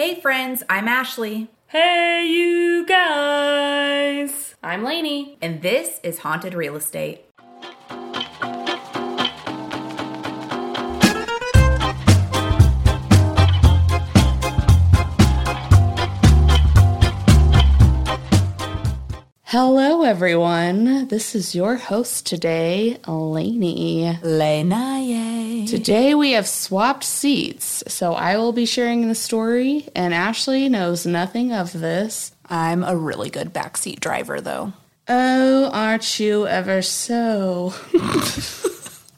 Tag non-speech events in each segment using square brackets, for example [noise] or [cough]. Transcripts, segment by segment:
Hey, friends, I'm Ashley, Hey, you guys! I'm Lainey. and this is Haunted Real Estate. Hello, everyone. This is your host today, Lainey. Lenaye. Today we have swapped seats, so I will be sharing the story, and Ashley knows nothing of this. I'm a really good backseat driver, though. Oh, aren't you ever so? [laughs]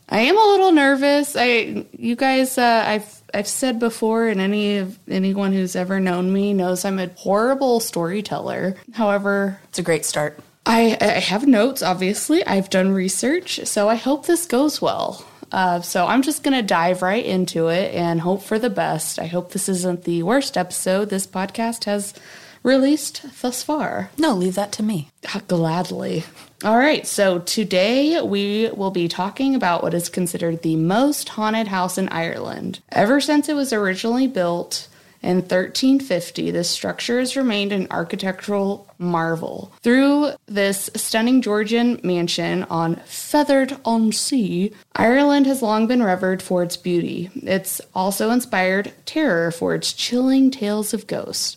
I am a little nervous. I, you guys, uh, I've I've said before, and any of anyone who's ever known me knows I'm a horrible storyteller. However, It's a great start. I, I have notes, obviously. I've done research, so I hope this goes well. Uh, so I'm just going to dive right into it and hope for the best. I hope this isn't the worst episode this podcast has released thus far. No, leave that to me. Gladly. All right, so today we will be talking about what is considered the most haunted house in Ireland. Ever since it was originally built in 1350, this structure has remained an architectural marvel. Through this stunning Georgian mansion on Fethard-on-Sea, Ireland has long been revered for its beauty. It's also inspired terror for its chilling tales of ghosts.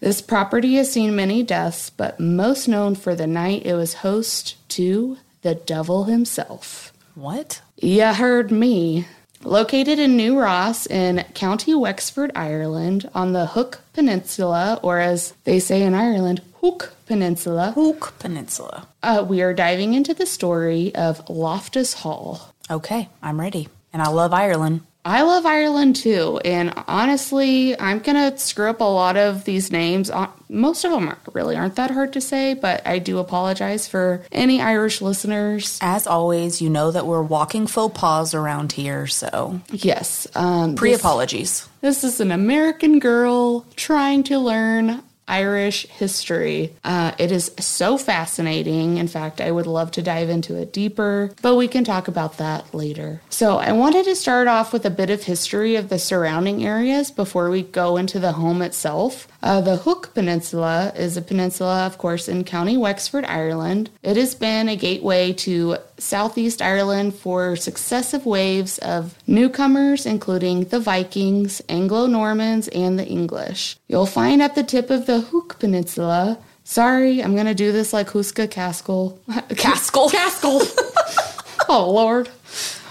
This property has seen many deaths, but most known for the night it was host to the devil himself. What? You heard me. Located in New Ross in County Wexford, Ireland, on the Hook Peninsula, or as they say in Ireland, Hook Peninsula, Hook Peninsula. uh, we are diving into the story of Loftus Hall. Okay, I'm ready. And I love Ireland. I love Ireland too, and honestly, I'm gonna screw up a lot of these names. Uh, Most of them really aren't that hard to say, but I do apologize for any Irish listeners. As always, you know that we're walking faux pas around here, so Yes, um, pre this, apologies. this is an American girl trying to learn Irish history. Uh, it is so fascinating. In fact, I would love to dive into it deeper, but we can talk about that later. So, I wanted to start off with a bit of history of the surrounding areas before we go into the home itself. Uh, the Hook Peninsula is a peninsula, of course, in County Wexford, Ireland. It has been a gateway to Southeast Ireland for successive waves of newcomers, including the Vikings, Anglo Normans, and the English. You'll find at the tip of the Hook Peninsula. Sorry, I'm gonna do this like Huska Caskell. [laughs] Caskell? Caskell. [laughs] oh Lord.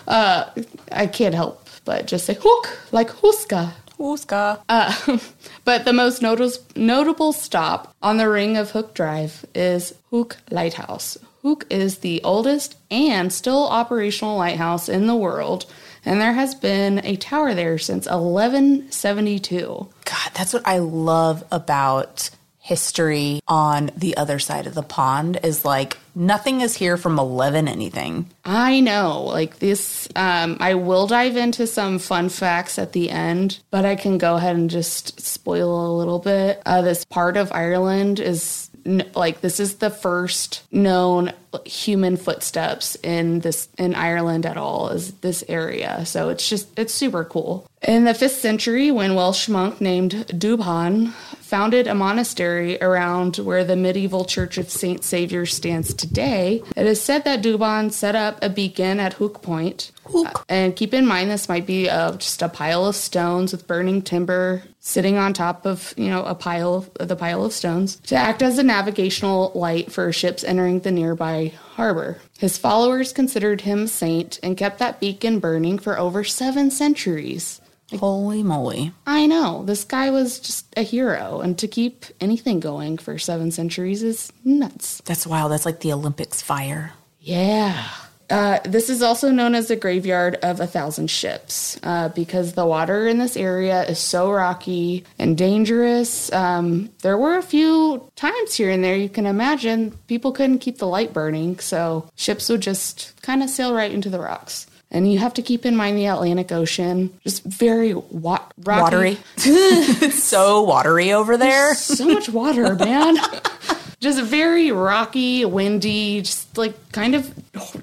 Uh, I can't help but just say hook like Huska. Uska. Uh, [laughs] but the most notice- notable stop on the ring of Hook Drive is Hook Lighthouse. Hook is the oldest and still operational lighthouse in the world, and there has been a tower there since 1172. God, that's what I love about history on the other side of the pond is like nothing is here from 11 anything. I know, like this, um, I will dive into some fun facts at the end, but I can go ahead and just spoil a little bit. Uh, this part of Ireland is like this is the first known human footsteps in this in Ireland at all is this area. So it's just it's super cool. In the 5th century when Welsh monk named Dubhan founded a monastery around where the medieval Church of St. Savior stands today, it is said that Dubhan set up a beacon at Hook Point. Hook. And keep in mind, this might be uh, just a pile of stones with burning timber sitting on top of, you know, a pile of the pile of stones to act as a navigational light for ships entering the nearby harbor. His followers considered him a saint and kept that beacon burning for over seven centuries. Holy moly. I know, this guy was just a hero, and to keep anything going for seven centuries is nuts. That's wild. That's like the Olympics fire. Yeah. Uh, this is also known as the graveyard of a thousand ships uh, because the water in this area is so rocky and dangerous. Um, there were a few times here and there you can imagine people couldn't keep the light burning, so ships would just kind of sail right into the rocks. And you have to keep in mind the Atlantic Ocean, just very wa- rocky. Watery. [laughs] [laughs] so watery over there. so much water, man. [laughs] just very rocky, windy, just like kind of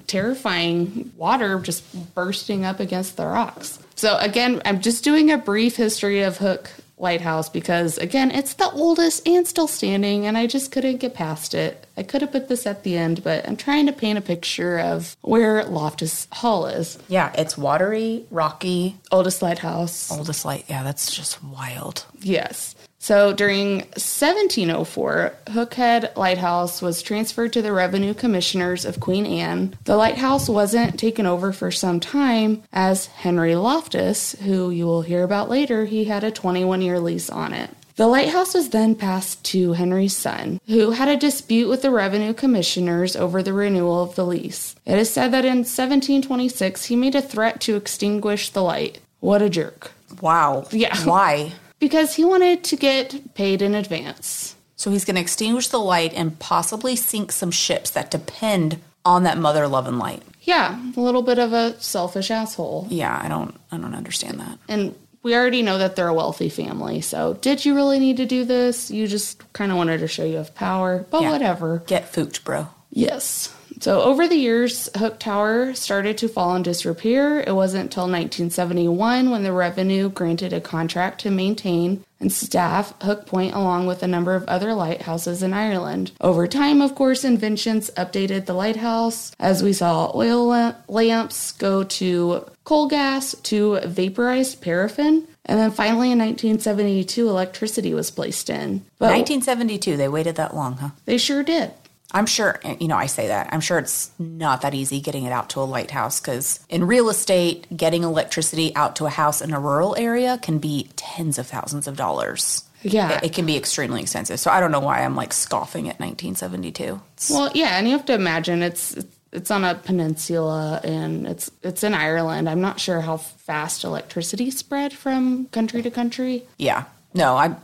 terrifying water just bursting up against the rocks. So again, I'm just doing a brief history of Hook lighthouse because, again, it's the oldest and still standing, and I just couldn't get past it. I could have put this at the end, but I'm trying to paint a picture of where Loftus Hall is. Yeah, it's watery, rocky, Oldest lighthouse. oldest light. Yeah, that's just wild. Yes. So during 1704, Hookhead Lighthouse was transferred to the Revenue Commissioners of Queen Anne. The lighthouse wasn't taken over for some time, as Henry Loftus, who you will hear about later, he had a 21 year lease on it. The lighthouse was then passed to Henry's son, who had a dispute with the revenue commissioners over the renewal of the lease. It is said that in 1726 he made a threat to extinguish the light. What a jerk. Wow. Yeah. Why? Because he wanted to get paid in advance. So he's going to extinguish the light and possibly sink some ships that depend on that mother loving light. Yeah, a little bit of a selfish asshole. Yeah, I don't I don't understand that. And we already know that they're a wealthy family, so did you really need to do this? You just kind of wanted to show you have power, but Yeah. whatever. Get fooked, bro. Yes. So over the years, Hook Tower started to fall in disrepair. It wasn't until 1971 when the revenue granted a contract to maintain and staff Hook Point along with a number of other lighthouses in Ireland. Over time, of course, inventions updated the lighthouse as we saw oil lamps go to coal gas to vaporized paraffin. And then finally in 1972, electricity was placed in. But 1972, they waited that long, huh? they sure did. I'm sure, you know, I say that. I'm sure it's not that easy getting it out to a lighthouse because in real estate, getting electricity out to a house in a rural area can be tens of thousands of dollars. Yeah. It, it can be extremely expensive. So I don't know why I'm like scoffing at 1972. It's- Well, yeah, and you have to imagine it's it's on a peninsula and it's it's in Ireland. I'm not sure how fast electricity spread from country to country. yeah. No, I'm.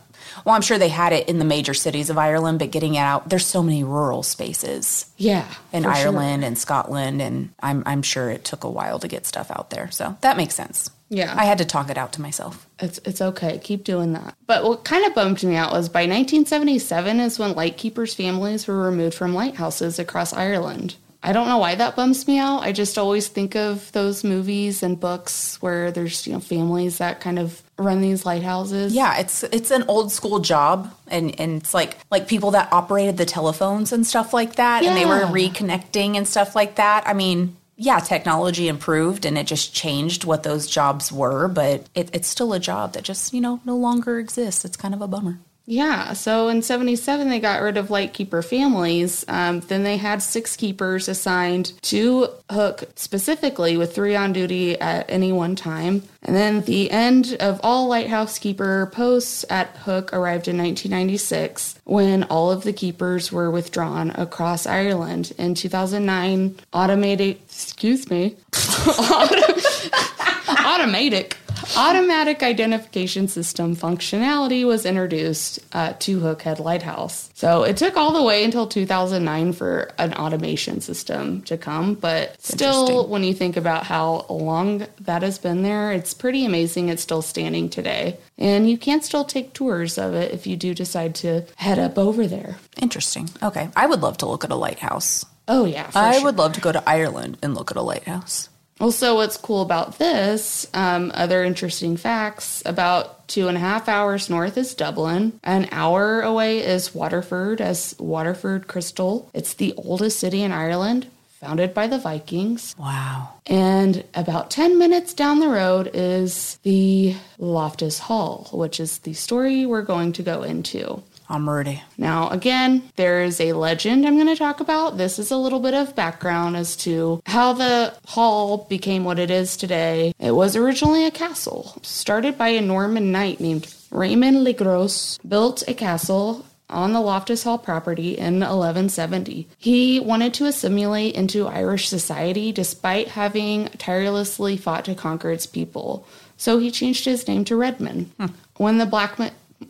Well, I'm sure they had it in the major cities of Ireland, but getting it out, there's so many rural spaces Yeah, in for sure. Ireland and Scotland, and I'm I'm sure it took a while to get stuff out there. So that makes sense. Yeah. I had to talk it out to myself. It's it's okay. Keep doing that. But what kind of bummed me out was by 1977 is when lightkeepers' families were removed from lighthouses across Ireland. I don't know why that bums me out. I just always think of those movies and books where there's you know families that kind of run these lighthouses. Yeah, it's it's an old school job, and and it's like like people that operated the telephones and stuff like that, and they were reconnecting and stuff like that. I mean, yeah, technology improved and it just changed what those jobs were, but it, it's still a job that just you know no longer exists. It's kind of a bummer. Yeah, so in 77, they got rid of lightkeeper families. Um, then they had six keepers assigned to Hook specifically, with three on duty at any one time. And then the end of all lighthouse keeper posts at Hook arrived in 1996 when all of the keepers were withdrawn across Ireland. In 2009, automated, excuse me, [laughs] [laughs] automatic automatic identification system functionality was introduced uh, to Hookhead Lighthouse. So it took all the way until 2009 for an automation system to come, but still, when you think about how long that has been there, it's pretty amazing. It's still standing today, and you can still take tours of it if you do decide to head up over there. Interesting. Okay, I would love to look at a lighthouse. Oh yeah, I sure. would love to go to Ireland and look at a lighthouse. Also, what's cool about this, um, other interesting facts about two and a half hours north is Dublin. An hour away is Waterford, as Waterford Crystal. It's the oldest city in Ireland, founded by the Vikings. Wow. And about 10 minutes down the road is the Loftus Hall, which is the story we're going to go into. I'm ready. Now, again, there is a legend I'm going to talk about. This is a little bit of background as to how the hall became what it is today. It was originally a castle, started by a Norman knight named Raymond Le Gros, built a castle on the Loftus Hall property in 1170. He wanted to assimilate into Irish society despite having tirelessly fought to conquer its people. So he changed his name to Redmond. Hmm. When the black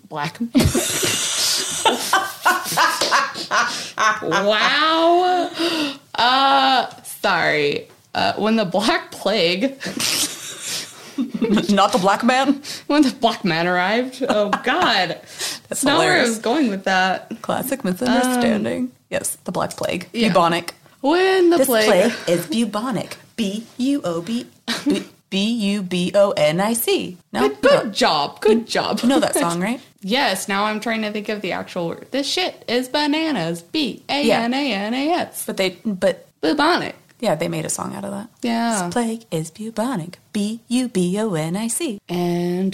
black [laughs] wow. Uh, sorry. Uh, when the Black Plague, Not the black man. when the Black Man arrived. Oh [laughs] God, that's not where I hilarious. was going with that. Classic misunderstanding. yes, the black plague. yeah. Bubonic. When the This plague, plague is bubonic. B U O B [laughs] B U B O N I C. No, Good, good job. Good job. you know that [laughs] song, right? yes, now I'm trying to think of the actual word. This shit is bananas. B A N A N A S. But they, but Bubonic. yeah, they made a song out of that. Yeah. This plague is bubonic. B U B O N I C. And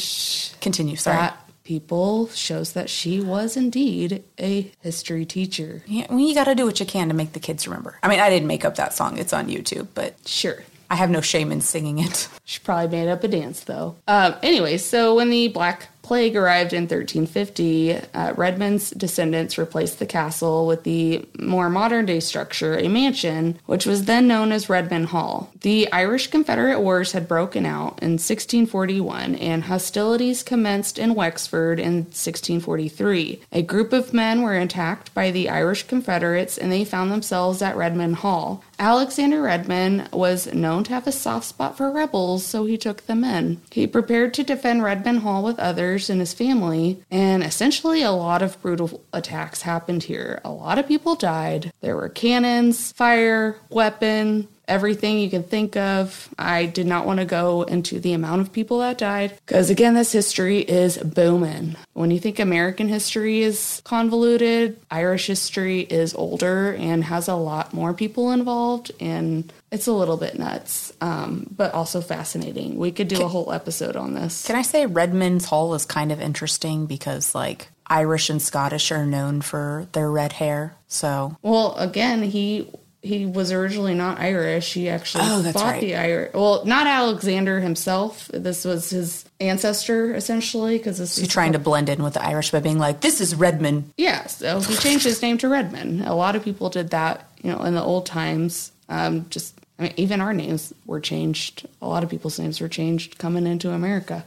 Continue. Sorry. that people shows that she was indeed a history teacher. Yeah, well, you got to do what you can to make the kids remember. I mean, I didn't make up that song. It's on YouTube, but Sure. I have no shame in singing it. [laughs] She probably made up a dance though. Um, anyway, so when the Black Plague arrived in 1350, uh, Redmond's descendants replaced the castle with the more modern day structure, a mansion, which was then known as Redmond Hall. The Irish Confederate Wars had broken out in 1641, and hostilities commenced in Wexford in 1643. A group of men were attacked by the Irish Confederates, and they found themselves at Redmond Hall. Alexander Redmond was known to have a soft spot for rebels, so he took them in. He prepared to defend Redmond Hall with others and his family, and essentially a lot of brutal attacks happened here. A lot of people died. There were cannons, fire, weapon, everything you can think of. I did not want to go into the amount of people that died because, again, this history is booming. When you think American history is convoluted, Irish history is older and has a lot more people involved, and it's a little bit nuts, um, but also fascinating. We could do a whole episode on this. Can I say Redmond's Hall is kind of interesting because, like, Irish and Scottish are known for their red hair. So, Well, again, he he was originally not Irish. He actually Oh, fought right. the Irish. Well, not Alexander himself. This was his ancestor essentially, because this he's is trying to blend in with the Irish by being like, this is Redmond. Yeah, so he changed his name to Redmond. A lot of people did that, you know, in the old times. Um, just I mean, even our names were changed. A lot of people's names were changed coming into America.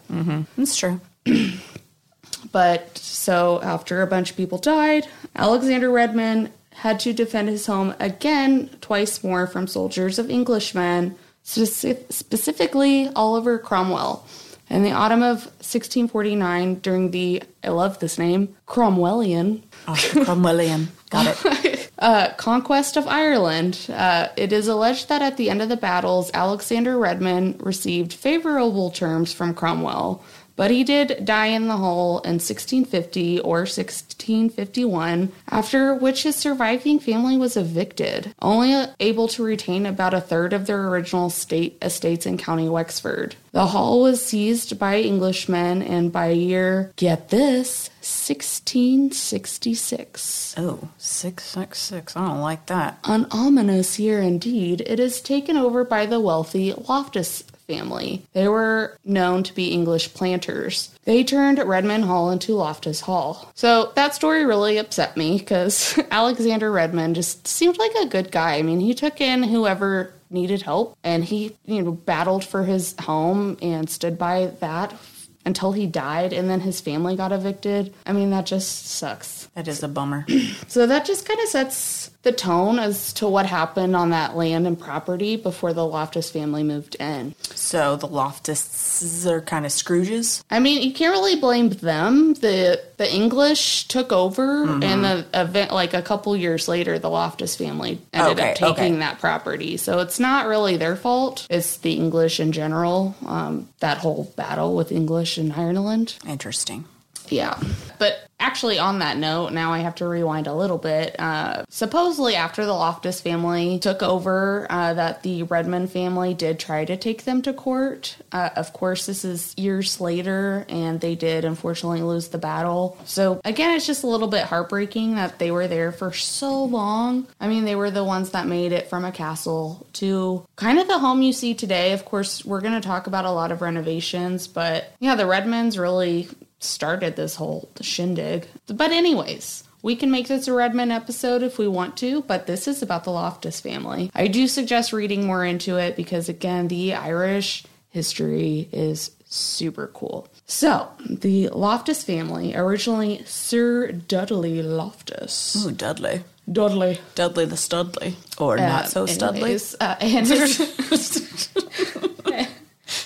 That's true. [clears throat] But so after a bunch of people died, Alexander Redmond had to defend his home again twice more from soldiers of Englishmen, specifically Oliver Cromwell. In the autumn of 1649, during the, I love this name, Cromwellian [laughs] Oh, Cromwellian. Got it. [laughs] uh, conquest of Ireland. Uh, it is alleged that at the end of the battles, Alexander Redmond received favorable terms from Cromwell, but he did die in the hole in 1650 or 1651, after which his surviving family was evicted, only able to retain about a third of their original state estates in County Wexford. The hall was seized by Englishmen, and by year, get this, 1666. Oh, 666. I don't like that. An ominous year indeed, it is taken over by the wealthy Loftus family. They were known to be English planters. They turned Redmond Hall into Loftus Hall. So that story really upset me because [laughs] Alexander Redmond just seemed like a good guy. I mean, he took in whoever needed help and he, you know, battled for his home and stood by that until he died and then his family got evicted. I mean, that just sucks. That is a bummer. [clears throat] So that just kind of sets the tone as to what happened on that land and property before the Loftus family moved in. so the Loftuses are kind of Scrooges. I mean, you can't really blame them. The the English took over, and the event like a couple years later, the Loftus family ended Okay, up taking okay. that property. So it's not really their fault. It's the English in general. Um, that whole battle with English in Ireland. Interesting. Yeah. But actually, on that note, now I have to rewind a little bit. Uh, supposedly, after the Loftus family took over, uh, that the Redmond family did try to take them to court. Uh, of course, this is years later, and they did unfortunately lose the battle. So, again, it's just a little bit heartbreaking that they were there for so long. I mean, they were the ones that made it from a castle to kind of the home you see today. Of course, we're going to talk about a lot of renovations, but yeah, the Redmonds really started this whole shindig. But, anyways, we can make this a Redmond episode if we want to, but this is about the Loftus family. I do suggest reading more into it because, again, the Irish history is super cool. So, the Loftus family, originally Sir Dudley Loftus. Ooh, Dudley. Dudley. Dudley the Studley. Or not so Studley. Anyways, uh, and his [laughs] [laughs]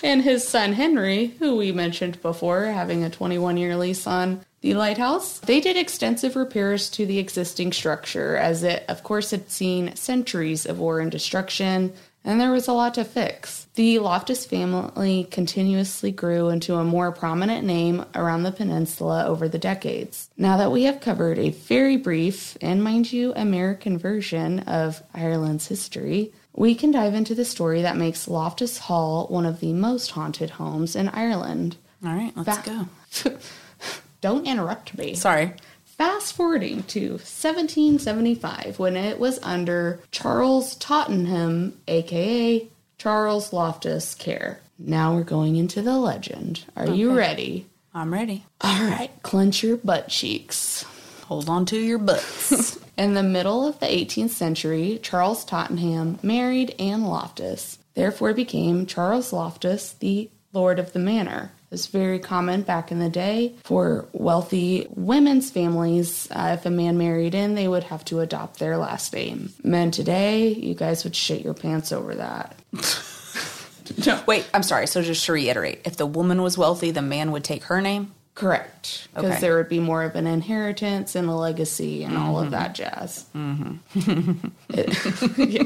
and his son Henry, who we mentioned before, having a 21 year lease on the lighthouse. They did extensive repairs to the existing structure, as it, of course, had seen centuries of war and destruction. and there was a lot to fix. The Loftus family continuously grew into a more prominent name around the peninsula over the decades. Now that we have covered a very brief and, mind you, American version of Ireland's history, we can dive into the story that makes Loftus Hall one of the most haunted homes in Ireland. All right, let's Ba- go. [laughs] Don't interrupt me. Sorry. Fast forwarding to 1775 when it was under Charles Tottenham, aka Charles Loftus, care. Now we're going into the legend. Are you ready? I'm ready. All right, clench your butt cheeks. Hold on to your butts. [laughs] In the middle of the 18th century, Charles Tottenham married Anne Loftus, therefore became Charles Loftus, the Lord of the Manor. It's very common back in the day for wealthy women's families. Uh, if a man married in, they would have to adopt their last name. Men today, you guys would shit your pants over that. [laughs] no, Wait, I'm sorry. So just to reiterate, if the woman was wealthy, the man would take her name. Correct. Because Okay. there would be more of an inheritance and a legacy and all of that jazz. Mm-hmm. [laughs] yeah.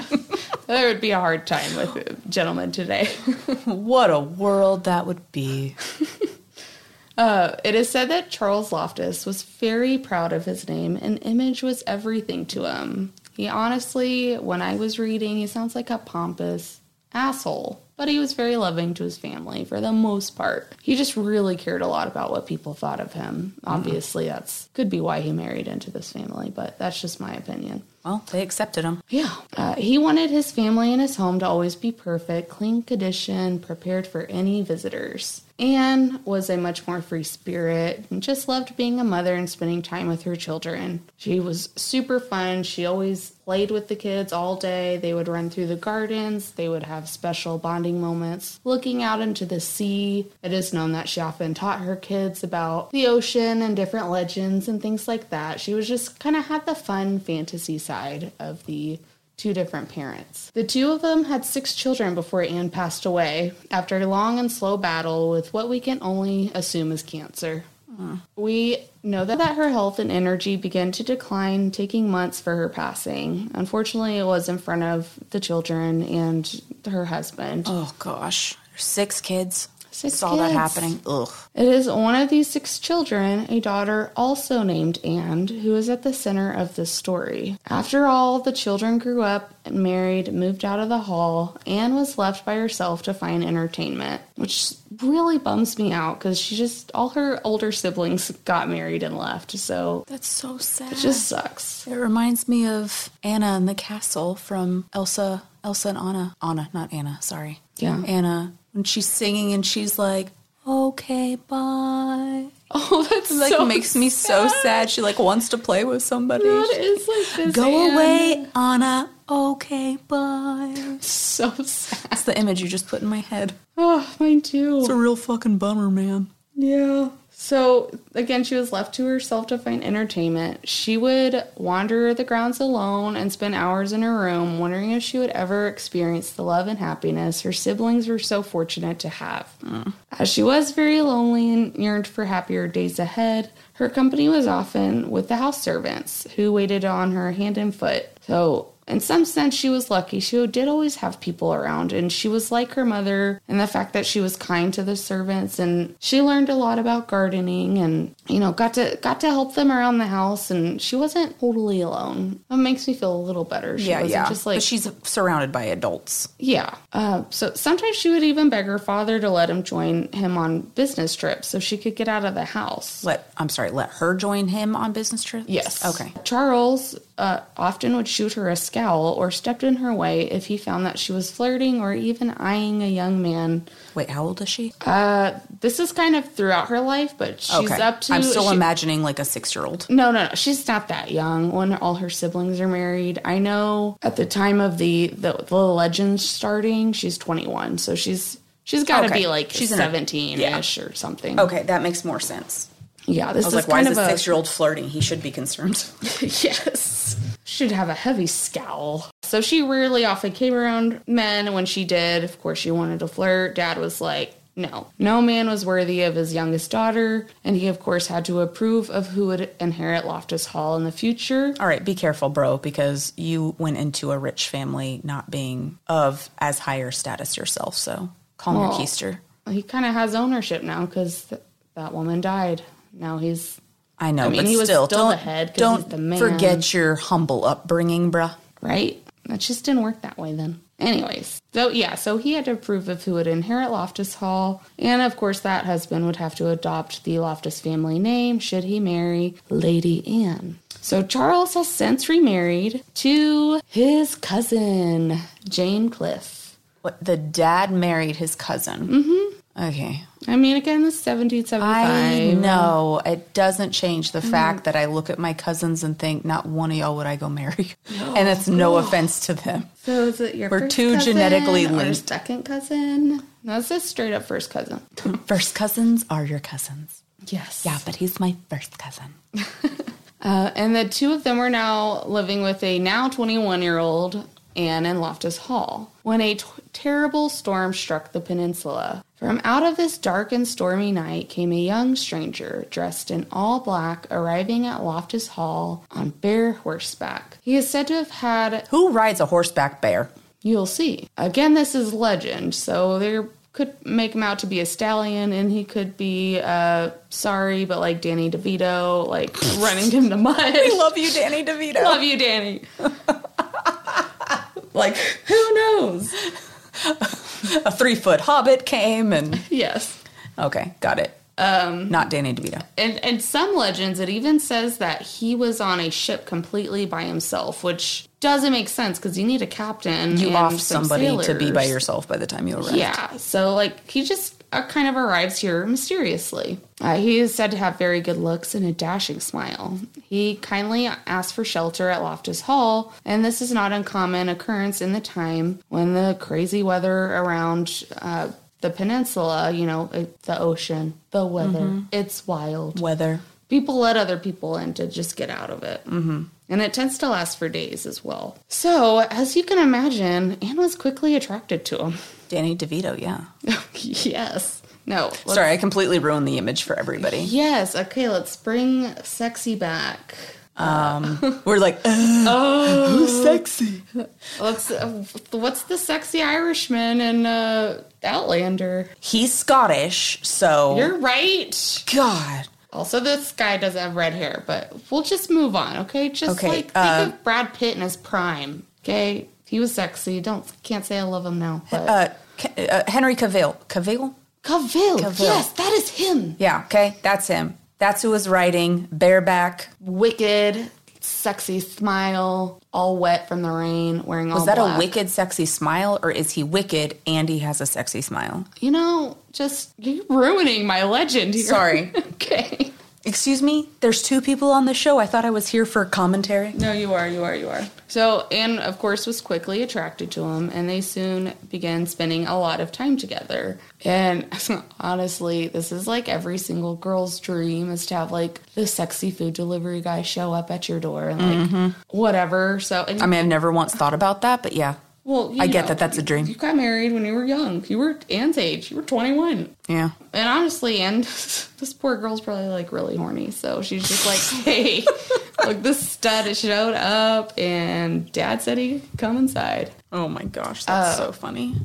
There would be a hard time with gentlemen today. [laughs] What a world that would be. [laughs] Uh, it is said that Charles Loftus was very proud of his name, and image was everything to him. He honestly, when I was reading, he sounds like a pompous asshole, but he was very loving to his family for the most part. He just really cared a lot about what people thought of him. Obviously, that's could be why he married into this family, but that's just my opinion. Well, they accepted him. Yeah. Uh, he wanted his family and his home to always be perfect, clean condition, prepared for any visitors. Anne was a much more free spirit and just loved being a mother and spending time with her children. She was super fun. She always played with the kids all day. They would run through the gardens, they would have special bonding moments looking out into the sea. It is known that she often taught her kids about the ocean and different legends and things like that. She was just kind of had the fun fantasy side of the two different parents. The two of them had six children before Anne passed away after a long and slow battle with what we can only assume is cancer. We know that, that her health and energy began to decline, taking months for her passing. Unfortunately, it was in front of the children and her husband. Oh gosh, six kids. Six Saw that kids. happening. Ugh. It is one of these six children, a daughter also named Anne, who is at the center of this story. After all, the children grew up, married, moved out of the hall. Anne was left by herself to find entertainment, which really bums me out because she just, all her older siblings got married and left. So That's so sad. it just sucks. It reminds me of Anna in the castle from Elsa, Elsa and Anna. Anna, not Anna. Sorry. Yeah. Anna when she's singing and she's like, "Okay, bye." [laughs] Oh, that's Like so makes me so sad. She like wants to play with somebody. That is like this. Go Anne. away, Anna. Okay, bye. So sad. That's the image you just put in my head. Oh, mine too. It's a real fucking bummer, man. Yeah. So again, she was left to herself to find entertainment. She would wander the grounds alone and spend hours in her room, wondering if she would ever experience the love and happiness her siblings were so fortunate to have. Mm. As she was very lonely and yearned for happier days ahead, her company was often with the house servants who waited on her hand and foot. So in some sense, she was lucky. She did always have people around, and she was like her mother and the fact that she was kind to the servants, and she learned a lot about gardening, and you know, got to got to help them around the house. And she wasn't totally alone. It makes me feel a little better. She Yeah, wasn't yeah. just like but she's surrounded by adults. yeah. Uh, so sometimes she would even beg her father to let him join him on business trips so she could get out of the house. Let I'm sorry. Let her join him on business trips. Yes. Okay. Charles uh, often would shoot her a scowl or stepped in her way if he found that she was flirting or even eyeing a young man. Wait, how old is she? Uh, this is kind of throughout her life, but she's okay. up to. I'm still she- imagining like a six year old. No, no, no. She's not that young when all her siblings are married. I know at the time of the the, the legends starting, she's 21, so she's she's got to Okay. be like She's 17ish or something. Okay, that makes more sense. Yeah, this I was is like, why kind is of a six year old flirting? He should be concerned. [laughs] [laughs] yes. Should have a heavy scowl. So she rarely often came around men. When she did, of course, she wanted to flirt. Dad was like, No, no man was worthy of his youngest daughter, and he, of course, had to approve of who would inherit Loftus Hall in the future. All right, be careful, bro, because you went into a rich family not being of as higher status yourself. So calm your keister. He kind of has ownership now because th- that woman died. Now he's I know, I mean, but he was still, still don't, the head 'cause don't he's the man. forget your humble upbringing, bruh. right. That just didn't work that way then. Anyways, so yeah, so he had to approve of who would inherit Loftus Hall, and of course, that husband would have to adopt the Loftus family name should he marry Lady Anne. So Charles has since remarried to his cousin Jane Cliffe. What the dad married his cousin. Mm-hmm. Okay. I mean, again, is 1775. I know it doesn't change Mm-hmm. the fact that I look at my cousins and think not one of y'all would I go marry, and it's no offense to them. So is it your We're cousin genetically linked. second cousin? No, it's a straight up first cousin. [laughs] First cousins are your cousins. Yes. Yeah, but he's my first cousin. [laughs] Uh, and the two of them were now living with a now 21 year old Anne in Loftus Hall when a t- terrible storm struck the peninsula. From out of this dark and stormy night came a young stranger dressed in all black, arriving at Loftus Hall on bare horseback. He is said to have had Who rides a horseback bear? You'll see. Again, this is legend, so there could make him out to be a stallion, and he could be uh sorry, but like Danny DeVito, like [laughs] running him the mud. love you, Danny DeVito. Love you, Danny. [laughs] like who knows? A three foot hobbit came and Yes. okay, got it. Um, not Danny DeVito. And and some legends it even says that he was on a ship completely by himself, which doesn't make sense because you need a captain. You lost some somebody to be by yourself by the time you arrived. Yeah, so like he just uh, kind of arrives here mysteriously. Uh, he is said to have very good looks and a dashing smile. He kindly asks for shelter at Loftus Hall, and this is not uncommon occurrence in the time when the crazy weather around uh, the peninsula, you know, the ocean, the weather, it's wild. Weather. People let other people in to just get out of it. Mm-hmm. And it tends to last for days as well. So, as you can imagine, Anne was quickly attracted to him. Danny DeVito, yeah. [laughs] yes. No. Sorry, I completely ruined the image for everybody. Yes. Okay, let's bring sexy back. [laughs] We're like, "Ugh, Oh, who's sexy? let's. Uh, what's the sexy Irishman in uh, Outlander? He's Scottish, so You're right. God. Also, this guy doesn't have red hair, but we'll just move on, okay? Just Okay, like think uh, of Brad Pitt in his prime, okay? He was sexy. Don't can't say I love him now, but Uh, uh, Henry Cavill. Cavill? Cavill, Cavill. yes, that is him. Yeah, okay, that's him. That's who was writing bareback. Wicked, sexy smile, all wet from the rain, wearing all Was that black. a wicked, sexy smile, or is he wicked and he has a sexy smile? You know, just you're ruining my legend here. Sorry. [laughs] okay. Excuse me? There's two people on the show. I thought I was here for commentary. No, you are, you are, you are. So, Anne, of course, was quickly attracted to him, and they soon began spending a lot of time together. And [laughs] honestly, this is like every single girl's dream is to have like the sexy food delivery guy show up at your door and like mm-hmm. whatever. So, and, I mean, I've never once thought about that, but yeah. Well, you I get know, that that's a dream. You got married when you were young. You were Anne's age. You were 21. Yeah. And honestly, and [laughs] this poor girl's probably like really horny. So she's just like, [laughs] hey, look, this stud showed up and dad said he could come inside. Oh my gosh, that's uh, so funny.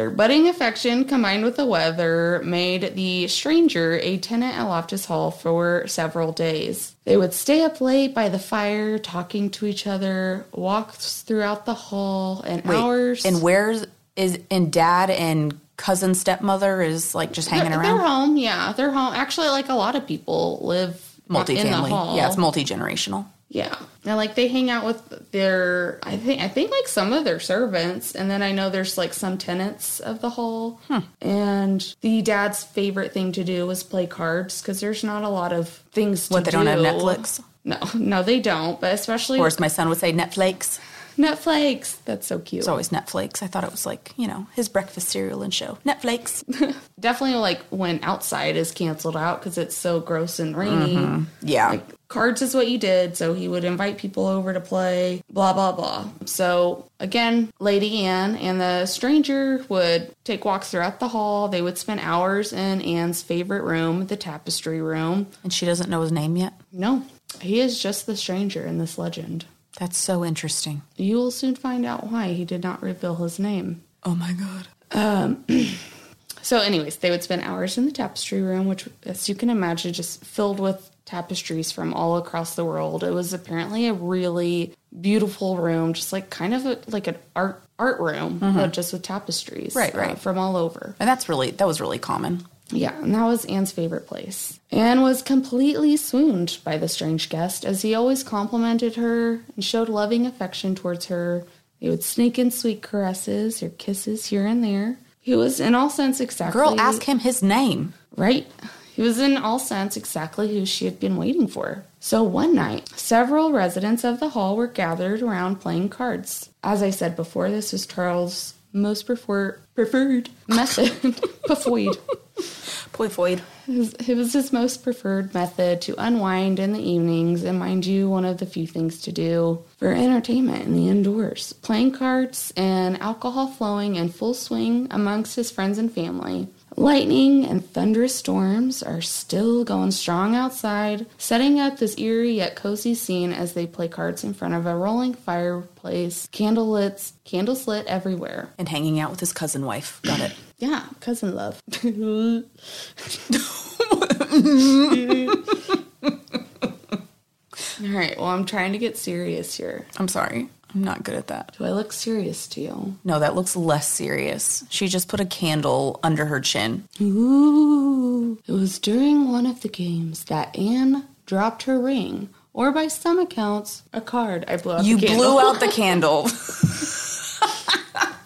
Their budding affection combined with the weather made the stranger a tenant at Loftus Hall for several days. They would stay up late by the fire, talking to each other, walks throughout the hall, and Wait, hours. And where's is and dad and cousin stepmother is like just hanging they're, they're home, yeah, they're home. Actually, like a lot of people live in the Multifamily. hall. Yeah, it's multi generational. Yeah. And like they hang out with their I think I think like some of their servants and then I know there's like some tenants of the hall. Hmm. And the dad's favorite thing to do was play cards cuz there's not a lot of things to What they do. don't have Netflix? No, [laughs] no they don't, but Or especially as my son would say, Netflix. Netflix. That's so cute. It's always Netflix. I thought it was like, you know, his breakfast cereal and show. Netflix. [laughs] Definitely like when outside is canceled out because it's so gross and rainy. Mm-hmm. Yeah. Like cards is what you did, so he would invite people over to play, blah blah blah. So again, Lady Anne and the stranger would take walks throughout the hall. They would spend hours in Anne's favorite room, the tapestry room. and she doesn't know his name yet. No, he is just the stranger in this legend. That's so interesting. You will soon find out why he did not reveal his name. Oh my God. [clears throat] So, anyways, they would spend hours in the tapestry room, which, as you can imagine, just filled with tapestries from all across the world. It was apparently a really beautiful room, just like kind of a, like an art art room, but just with tapestries, Right, uh, right. from all over. And that's really, that was really common. Yeah, and that was Anne's favorite place. Anne was completely swooned by the strange guest, as he always complimented her and showed loving affection towards her. They would sneak in sweet caresses or kisses here and there. He was, in all sense, exactly Girl, ask him his name. Right. He was in all sense exactly who she had been waiting for. So one night, several residents of the hall were gathered around playing cards. As I said before, this was Charles' most prefer- preferred method. [laughs] Preferred. [laughs] Poifoid. It was, it was his most preferred method to unwind in the evenings, and mind you, one of the few things to do for entertainment in the indoors. Playing cards and alcohol flowing in full swing amongst his friends and family. Lightning and thunderous storms are still going strong outside, setting up this eerie yet cozy scene as they play cards in front of a rolling fireplace, candlelits, candles lit everywhere. And hanging out with his cousin wife. Got it. Yeah, cousin love. [laughs] All right, well, I'm trying to get serious here. I'm sorry. I'm not good at that. Do I look serious to you? No, that looks less serious. She just put a candle under her chin. Ooh. It was during one of the games that Anne dropped her ring, or by some accounts, a card. I blew out You the candle. blew out the candle. [laughs] [laughs]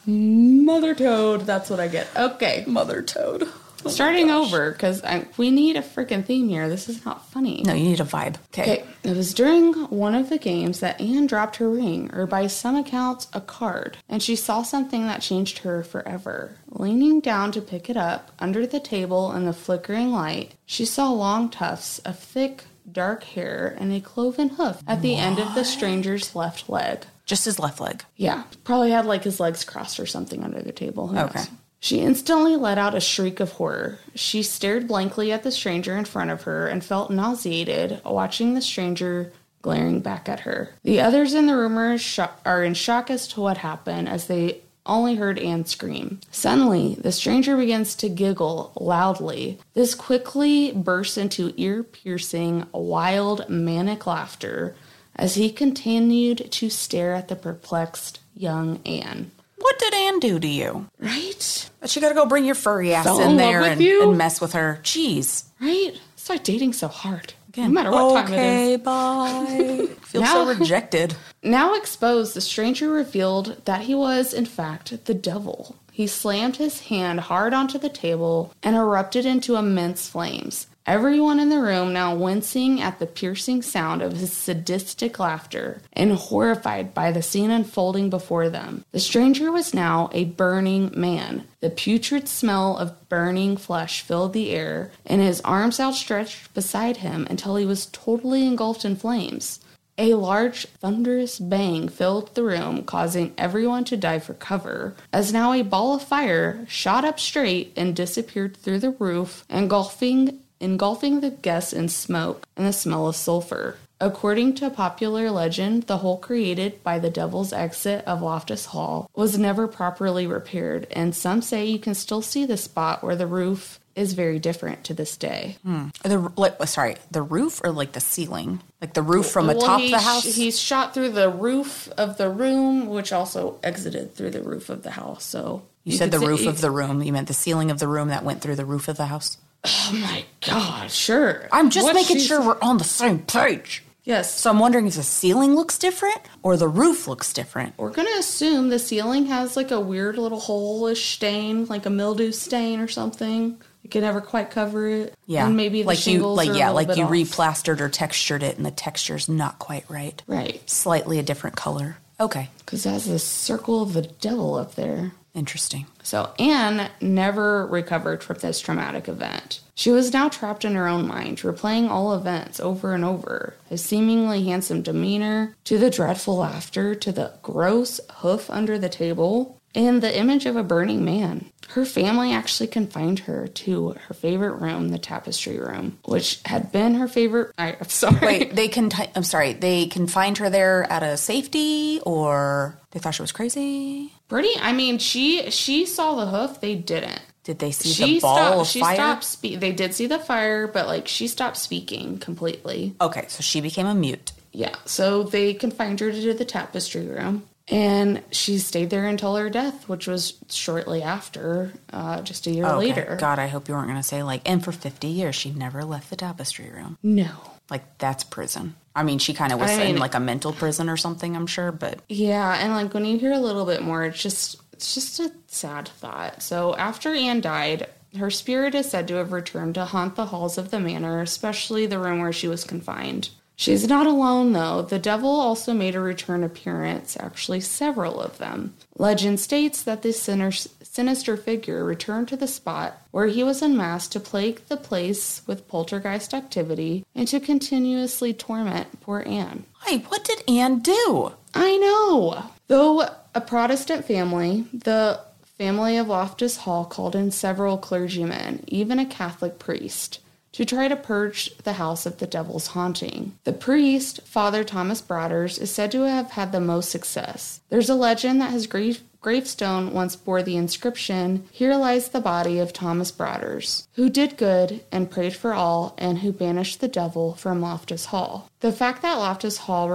Mother Toad. That's what I get. Okay. Mother toad. Oh Starting over, because we need a freaking theme here. This is not funny. No, you need a vibe. Okay. Okay, it was during one of the games that Anne dropped her ring, or by some accounts, a card, and she saw something that changed her forever. Leaning down to pick it up, under the table in the flickering light, she saw long tufts of thick, dark hair and a cloven hoof at the end of the stranger's left leg. Just his left leg. Yeah, probably had like his legs crossed or something under the table. Who Okay. knows? She instantly let out a shriek of horror. She stared blankly at the stranger in front of her and felt nauseated watching the stranger glaring back at her. The others in the room are, sho- are in shock as to what happened as they only heard Anne scream. Suddenly, the stranger begins to giggle loudly. This quickly bursts into ear piercing, wild, manic laughter as he continued to stare at the perplexed young Anne. What did Anne do to you? Right? But you gotta go bring your furry ass Fell in in there and, and mess with her. Jeez. Right? Start dating so hard. no matter what time it is. okay, bye. [laughs] Feel Now- so rejected. Now exposed, the stranger revealed that he was, in fact, the devil. He slammed his hand hard onto the table and erupted into immense flames. Everyone in the room now wincing at the piercing sound of his sadistic laughter and horrified by the scene unfolding before them. The stranger was now a burning man. The putrid smell of burning flesh filled the air, and his arms outstretched beside him until he was totally engulfed in flames. A large, thunderous bang filled the room, causing everyone to dive for cover, as now a ball of fire shot up straight and disappeared through the roof, engulfing engulfing the guests in smoke and the smell of sulfur. According to popular legend, the hole created by the devil's exit of Loftus Hall was never properly repaired, and some say you can still see the spot where the roof is very different to this day. Hmm. The like, sorry, the roof or like the ceiling, like the roof from Well, atop he the house. He's shot through the roof of the room, which also exited through the roof of the house. So you said the roof of the room. You meant the ceiling of the room that went through the roof of the house. Oh my god! Sure. I'm just What making she's- sure we're on the same page. Yes. So I'm wondering if the ceiling looks different or the roof looks different. We're gonna assume the ceiling has like a weird little hole-ish stain, like a mildew stain or something. You can never quite cover it. Yeah, and maybe the like you, like yeah, like you off. replastered or textured it, and the texture's not quite right. Right. Slightly a different color. Okay. because it has the circle of the devil up there. Interesting. So Anne never recovered from this traumatic event. She was now trapped in her own mind, replaying all events over and over. His seemingly handsome demeanor, to the dreadful laughter, to the gross hoof under the table, and the image of a burning man. Her family actually confined her to her favorite room, the tapestry room, which had been her favorite. I, I'm sorry. Wait, they can. I'm sorry. They confined her there out of safety, or they thought she was crazy. Pretty. I mean, she she saw the hoof. They didn't. Did they see she the ball stopped. of she fire? stopped. Spe- they did see the fire, but like she stopped speaking completely. Okay, so she became a mute. Yeah. So they confined her to the tapestry room, and she stayed there until her death, which was shortly after, uh, just a year Okay. later. God, I hope you weren't going to say like, and for 50 years she never left the tapestry room. No. Like that's prison. I mean, she kind of was I in mean- like a mental prison or something. I'm sure, but Yeah, and like when you hear a little bit more, it's just it's just a sad thought. So after Anne died, her spirit is said to have returned to haunt the halls of the manor, especially the room where she was confined. She's not alone though. The devil also made a return appearance, actually several of them. Legend states that this sinister figure returned to the spot where he was unmasked to plague the place with poltergeist activity and to continuously torment poor Anne. hey, what did Anne do? I know. Though a Protestant family, the family of Loftus Hall called in several clergymen, even a Catholic priest, to try to purge the house of the devil's haunting. The priest, Father Thomas Broaders, is said to have had the most success. There's a legend that his grave gravestone once bore the inscription, Here lies the body of Thomas Broaders, who did good and prayed for all, and who banished the devil from Loftus Hall. The fact that Loftus Hall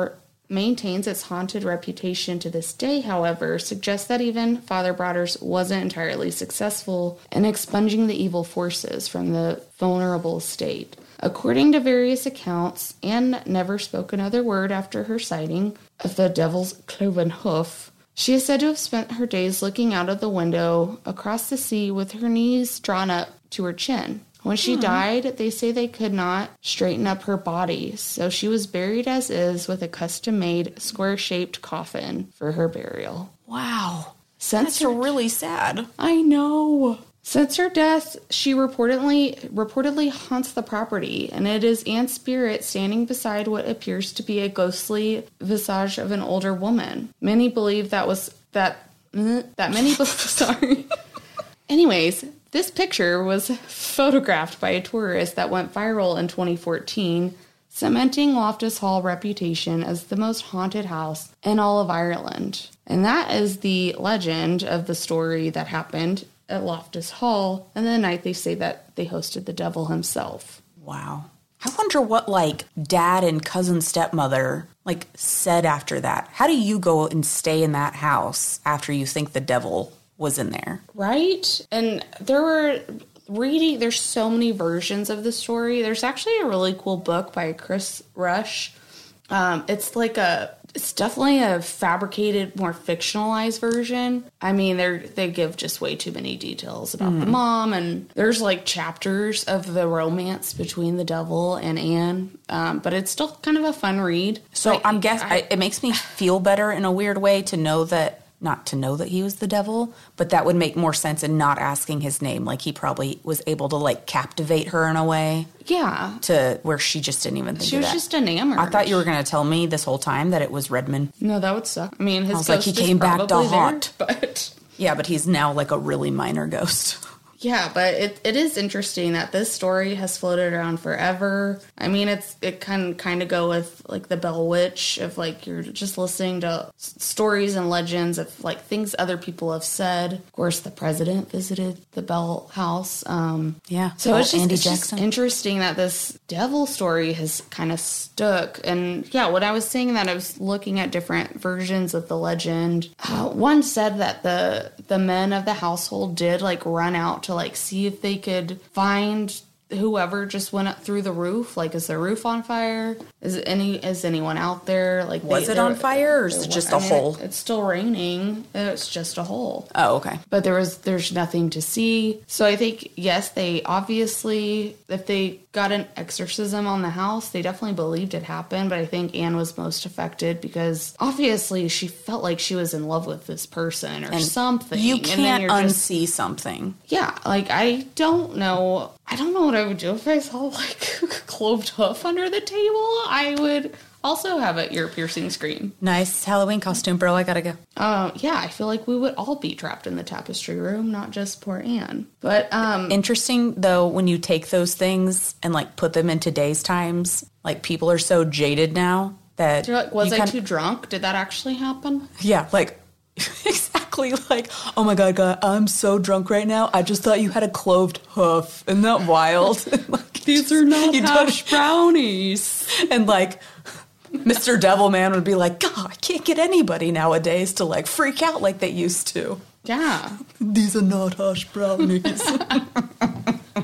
maintains its haunted reputation to this day, however, suggests that even Father Broaders wasn't entirely successful in expunging the evil forces from the vulnerable state. According to various accounts, Anne never spoke another word after her sighting of the devil's cloven hoof. She is said to have spent her days looking out of the window across the sea with her knees drawn up to her chin. When she hmm. died, they say they could not straighten up her body, so she was buried as is with a custom made square shaped coffin for her burial. Wow, Since that's really sad. I know. Since her death, she reportedly reportedly haunts the property, and it is Anne's spirit standing beside what appears to be a ghostly visage of an older woman. Many believe that was that [laughs] that many [laughs] sorry. [laughs] Anyways, this picture was photographed by a tourist that went viral in 2014, cementing Loftus Hall reputation as the most haunted house in all of Ireland. And that is the legend of the story that happened at Loftus Hall and the night they say that they hosted the devil himself. Wow. I wonder what like dad and cousin stepmother like said after that. How do you go and stay in that house after you think the devil was in there? Right? And there were reading there's so many versions of the story. There's actually a really cool book by Chris Rush. Um, it's like a it's definitely a fabricated, more fictionalized version. I mean, they they give just way too many details about the mom, and there's like chapters of the romance between the devil and Anne. Um, but it's still kind of a fun read. So Like, I'm guess I, it makes me feel better in a weird way to know that not to know that he was the devil, but that would make more sense in not asking his name. Like he probably was able to like captivate her in a way yeah, to where she just didn't even think she was that. just enamored. I thought you were going to tell me this whole time that it was Redmond. no, that would suck. I mean, his was like, he came back to there, haunt. [laughs] but. Yeah, but he's now like a really minor ghost. Yeah, but it, it is interesting that this story has floated around forever. I mean, it's it can kind of go with like the Bell Witch of like you're just listening to s- stories and legends of like things other people have said. Of course, the president visited the Bell House. Um, Yeah. so it's just, Andy it's just interesting that this devil story has kind of stuck. And yeah, when I was saying that, I was looking at different versions of the legend. Uh, one said that the the men of the household did like run out to like see if they could find whoever just went up through the roof like is the roof on fire Is any is anyone out there? Like, Was they- it on fire or is it just I a mean, hole? It's still raining. It's just a hole. Oh, okay. But there was there's nothing to see. So I think yes, they obviously if they got an exorcism on the house, they definitely believed it happened. But I think Anne was most affected because obviously she felt like she was in love with this person or something. You can't you're just- unsee something. yeah, like I don't know. I don't know what I would do if I saw like [laughs] a cloved hoof under the table. I would also have an ear piercing scream. Nice Halloween costume, bro. I gotta go. Uh, yeah, I feel like we would all be trapped in the tapestry room, not just poor Anne. But um, Interesting though, when you take those things and like put them in today's times, like people are so jaded now that you're like, was you I too drunk? Did that actually happen? Yeah, like [laughs] exactly like, oh my god, God, I'm so drunk right now. I just thought you had a cloved hoof. Isn't that wild? [laughs] like, These are not you hash brownies. [laughs] and like Mr. Devilman would be like, God, I can't get anybody nowadays to like freak out like they used to. Yeah. These are not hash brownies. [laughs] [laughs]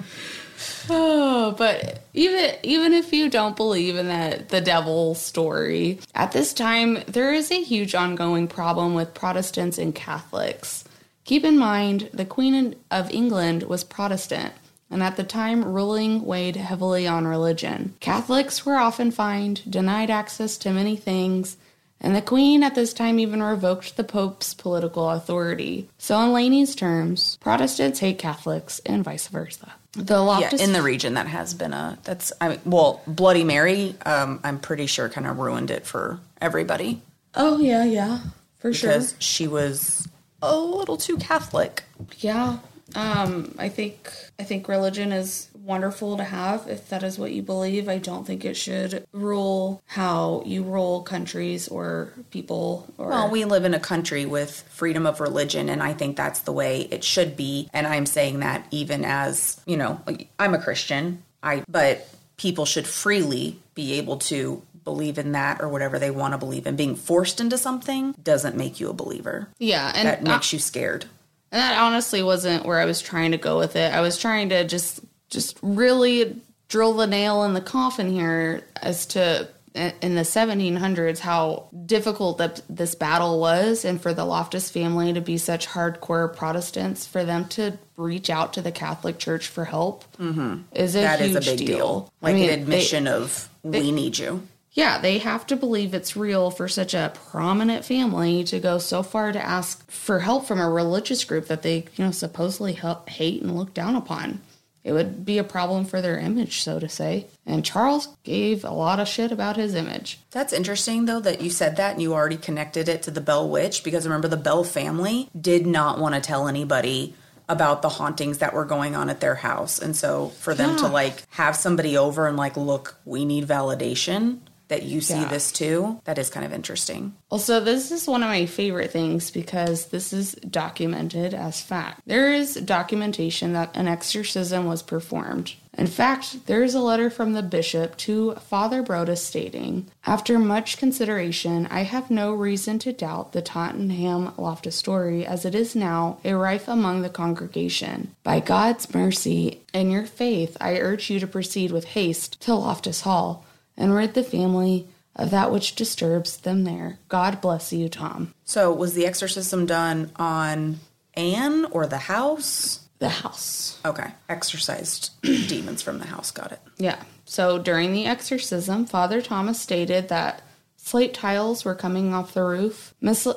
Oh, but even even if you don't believe in that the devil story, at this time there is a huge ongoing problem with Protestants and Catholics. Keep in mind, the Queen of England was Protestant, and at the time ruling weighed heavily on religion. Catholics were often fined, denied access to many things, and the Queen at this time even revoked the Pope's political authority. So, in Laney's terms, Protestants hate Catholics and vice versa. The yeah, in the region that has been a that's I mean, well, Bloody Mary, um, I'm pretty sure kind of ruined it for everybody Oh yeah, yeah, for sure. because she was a little too Catholic. Yeah. Um, I think I think religion is wonderful to have if that is what you believe. I don't think it should rule how you rule countries or people or Well, we live in a country with freedom of religion, and I think that's the way it should be. And I'm saying that even as you know, I'm a Christian. I but people should freely be able to believe in that or whatever they want to believe in. Being forced into something doesn't make you a believer. yeah, and That makes you scared. And that honestly wasn't where I was trying to go with it. I was trying to just just really drill the nail in the coffin here as to in the 1700s how difficult that this battle was and for the Loftus family to be such hardcore Protestants for them to reach out to the Catholic Church for help mm-hmm. is a That is huge a big deal. deal. I Like mean, an they- admission of we need you. Yeah, they have to believe it's real for such a prominent family to go so far to ask for help from a religious group that they, you know, supposedly help, hate and look down upon. It would be a problem for their image, so to say. And Charles gave a lot of shit about his image. That's interesting, though, that you said that and you already connected it to the Bell Witch because remember, the Bell family did not want to tell anybody about the hauntings that were going on at their house. And so for them to like have somebody over and like, look, we need validation that you see Yeah. this too, that is kind of interesting. Also, this is one of my favorite things because this is documented as fact. There is documentation that an exorcism was performed. In fact, there is a letter from the bishop to Father Broaders stating, After much consideration, I have no reason to doubt the Tottenham Loftus story as it is now a rife among the congregation. By God's mercy and your faith, I urge you to proceed with haste to Loftus Hall and rid the family of that which disturbs them there. God bless you, Tom. So was the exorcism done on Anne or the house? The house. Okay. Exorcised [clears throat] demons from the house. Got it. Yeah. So during the exorcism, Father Thomas stated that slate tiles were coming off the roof. Miss,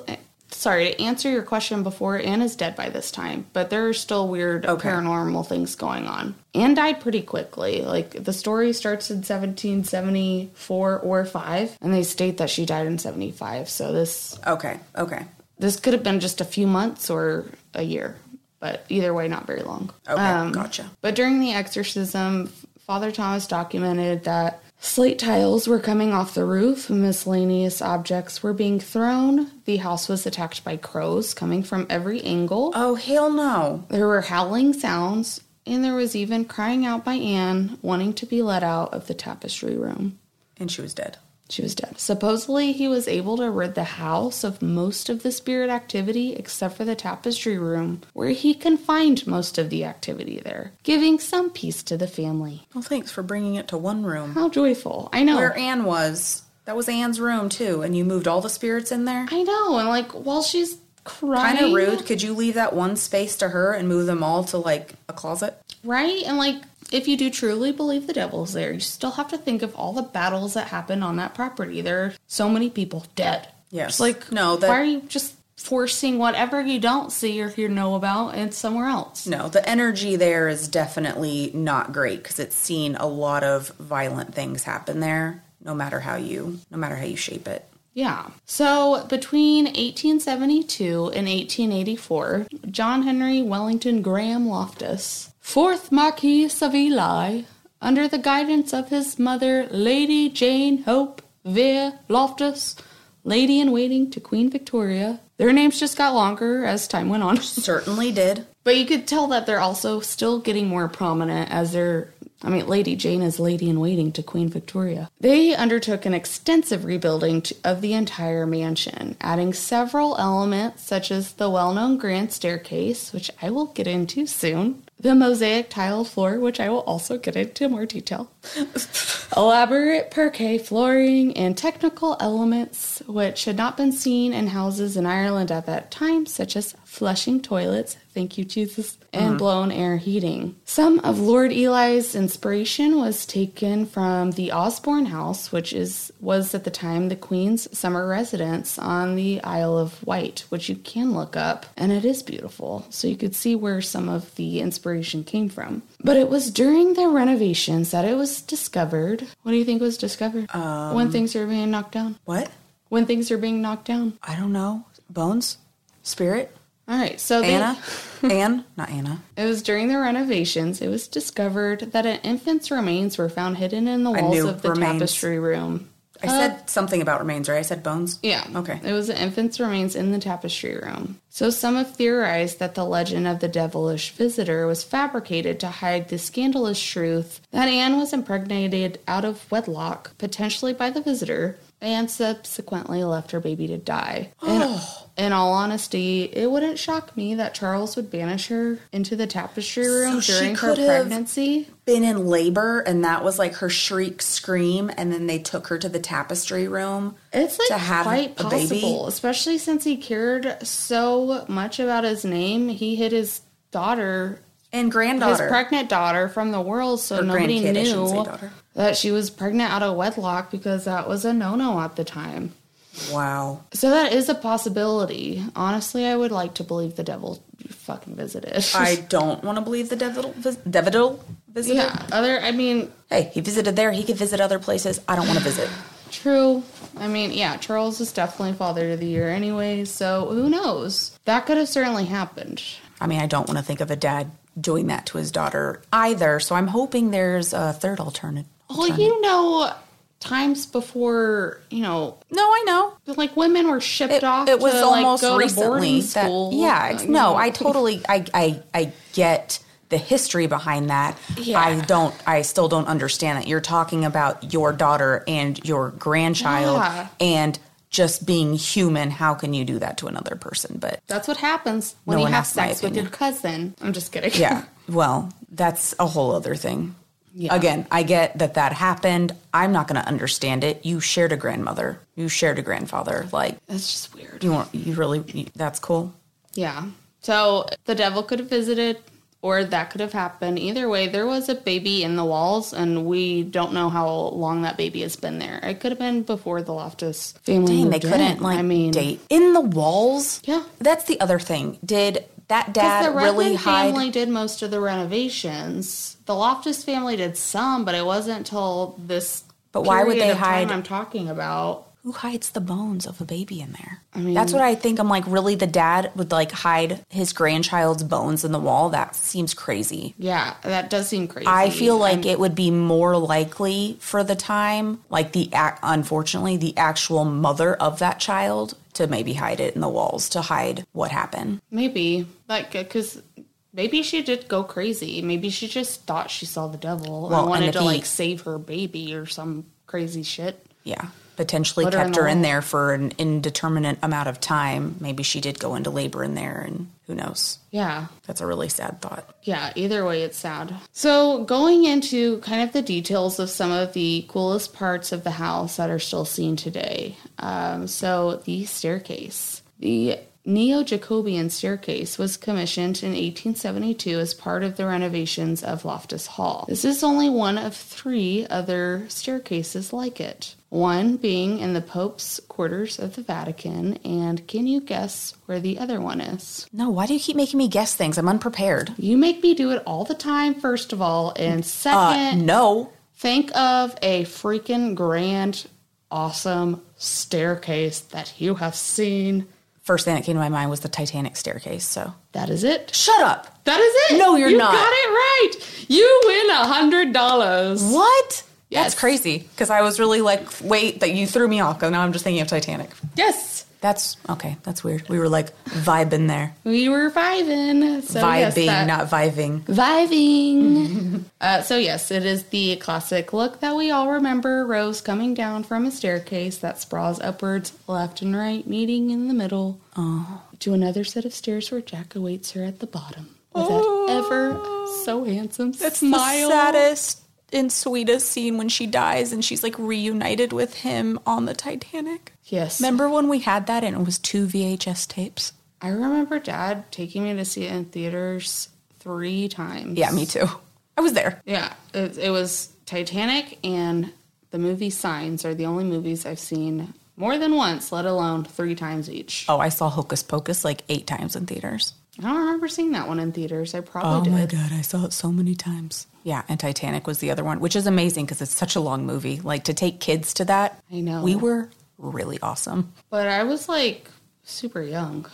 sorry to answer your question before. Anne is dead by this time, but there are still weird Okay. paranormal things going on. Anne died pretty quickly. Like the story starts in 1774 or five, and they state that she died in 75. So this Okay. Okay. this could have been just a few months or a year, but either way, not very long. Okay. Um, gotcha. But during the exorcism, Father Thomas documented that slate tiles were coming off the roof, miscellaneous objects were being thrown, the house was attacked by crows coming from every angle, Oh, hell no. there were howling sounds, and there was even crying out by Anne wanting to be let out of the tapestry room. And she was dead. She was dead. Supposedly, he was able to rid the house of most of the spirit activity except for the tapestry room, where he confined most of the activity there, giving some peace to the family. Well, thanks for bringing it to one room. How joyful. I know. Where Anne was. That was Anne's room, too, and you moved all the spirits in there? I know. And like, while she's crying. Kind of rude. Could you leave that one space to her and move them all to like a closet? Right? And like, if you do truly believe the devil's there, you still have to think of all the battles that happened on that property. There are so many people dead. Yes. It's like, No, that- why are you just forcing whatever you don't see or you know about and somewhere else? No, the energy there is definitely not great because it's seen a lot of violent things happen there. No matter how you, no matter how you shape it. Yeah. So between 1872 and 1884, John Henry Wellington Graham Loftus, fourth Marquis of Ely, under the guidance of his mother, Lady Jane Hope Vere Loftus, lady in waiting to Queen Victoria. Their names just got longer as time went on. [laughs] Certainly did. But you could tell that they're also still getting more prominent as they're. I mean, Lady Jane is lady in waiting to Queen Victoria. They undertook an extensive rebuilding of the entire mansion, adding several elements such as the well known grand staircase, which I will get into soon, the mosaic tile floor, which I will also get into more detail, elaborate parquet flooring, and technical elements which had not been seen in houses in Ireland at that time, such as flushing toilets, thank you, Jesus, and mm-hmm. blown air heating. Some of Lord Ely's inspiration was taken from the Osborne House, which is was at the time the Queen's summer residence on the Isle of Wight, which you can look up, and it is beautiful. So you could see where some of the inspiration came from. But it was during the renovations that it was discovered. What do you think was discovered? when um, things are being knocked down. What? When things are being knocked down. I don't know. Bones? Spirit? All right, so they- Anna? Anne? Not Anna. It was during the renovations. It was discovered that an infant's remains were found hidden in the walls of the remains. tapestry room. I said uh, something about remains, right? I said bones? Yeah. Okay. It was an infant's remains in the tapestry room. So some have theorized that the legend of the devilish visitor was fabricated to hide the scandalous truth that Anne was impregnated out of wedlock, potentially by the visitor, and subsequently left her baby to die. And oh. in all honesty, it wouldn't shock me that Charles would banish her into the tapestry room she during her pregnancy. Been in labor, and that was like her shriek scream, and then they took her to the tapestry room. It's like to have quite possible, especially since he cared so much about his name. He hid his daughter, And granddaughter. his pregnant daughter, from the world, so Or nobody grandkid, I shouldn't say knew that she was pregnant out of wedlock because that was a no-no at the time. wow. So that is a possibility. Honestly, I would like to believe the devil fucking visited. I [laughs] don't want to believe the devil, vis- devil visited. yeah. Other, I mean, Hey, he visited there. He could visit other places. I don't want to visit. [sighs] True. I mean, yeah, Charles is definitely father of the year anyway, so who knows? That could have certainly happened. I mean, I don't want to think of a dad doing that to his daughter either. So I'm hoping there's a third alternative. Well, you know, times before, you know, No, I know. like women were shipped It, off it was to almost like recently. that- school. yeah, uh, no. I totally, I, I, I get the history behind that. Yeah. I don't, I still don't understand that you're talking about your daughter and your grandchild Yeah. and just being human. How can you do that to another person? But That's what happens when No you have sex with your cousin. I'm just kidding. yeah, [laughs] well, that's a whole other thing. Yeah. Again, I get that that happened. I'm not going to understand it. You shared a grandmother. You shared a grandfather. Like That's just weird. you want, you really. You, that's cool. Yeah. So the devil could have visited, or that could have happened. Either way, there was a baby in the walls, and we don't know how long that baby has been there. It could have been before the Loftus family. Dang, they couldn't in. like I mean, date in the walls. Yeah. that's the other thing. Did that dad the really hide? family did most of the renovations. The Loftus family did some, but it wasn't until this. But why would they hide- I'm talking about. Who hides the bones of a baby in there? mean- that's what I think. I'm like, really, the dad would like hide his grandchild's bones in the wall. That seems crazy. Yeah, that does seem crazy. I feel like I'm- it would be more likely for the time, like the unfortunately the actual mother of that child to maybe hide it in the walls to hide what happened. maybe like uh, because maybe she did go crazy. Maybe she just thought she saw the devil Well, and and wanted if to he- like save her baby or some crazy shit. Yeah. Potentially Put her kept in her in there for an indeterminate amount of time. Maybe she did go into labor in there, and who knows? Yeah. That's a really sad thought. Yeah, either way, it's sad. So, going into kind of the details of some of the coolest parts of the house that are still seen today. Um, so, the staircase. The Neo Jacobean staircase was commissioned in 1872 as part of the renovations of Loftus Hall. This is only one of three other staircases like it. One being in the Pope's quarters of the Vatican, and can you guess where the other one is? No, why do you keep making me guess things? I'm unprepared. You make me do it all the time, first of all. And Uh, second, no. think of a freaking grand, awesome staircase that you have seen. First thing that came to my mind was the Titanic staircase. So That is it. shut up. That is it. No, you're you not. You got it right. You win a hundred dollars. What? Yes. That's crazy. Because I was really like, wait, that you threw me off. now I'm just thinking of Titanic. Yes, That's okay. That's weird. We were like vibing there. we were vibing. So yes, Vibing, that- not vibing. Vibing. [laughs] uh, so, yes, it is the classic look that we all remember Rose coming down from a staircase that sprawls upwards, left and right, meeting in the middle to another set of stairs where Jack awaits her at the bottom with that ever so handsome It's smile. the saddest and sweetest scene when she dies and she's like reunited with him on the Titanic. Yes. Remember when we had that and it was two VHS tapes? I remember Dad taking me to see it in theaters three times. Yeah, me too. I was there. Yeah, it, it was Titanic and the movie Signs are the only movies I've seen more than once, let alone three times each. Oh, I saw Hocus Pocus like eight times in theaters. I don't remember seeing that one in theaters. I probably did. Oh my god, I saw it so many times. Yeah, and Titanic was the other one, which is amazing because it's such a long movie. Like to take kids to that, I know. we were really awesome. But I was like super young.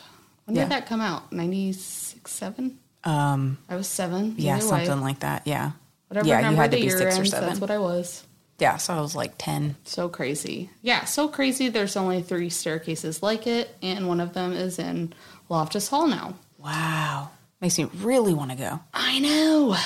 When Yeah. did that come out? 96, 7? Um, I was seven. yeah, Either way. something like that. Yeah, Whatever yeah, you had to be six or seven. That's what I was. yeah, so I was like ten. So crazy. Yeah, so crazy. There's only three staircases like it, and one of them is in Loftus Hall now. Wow, makes me really want to go. I know.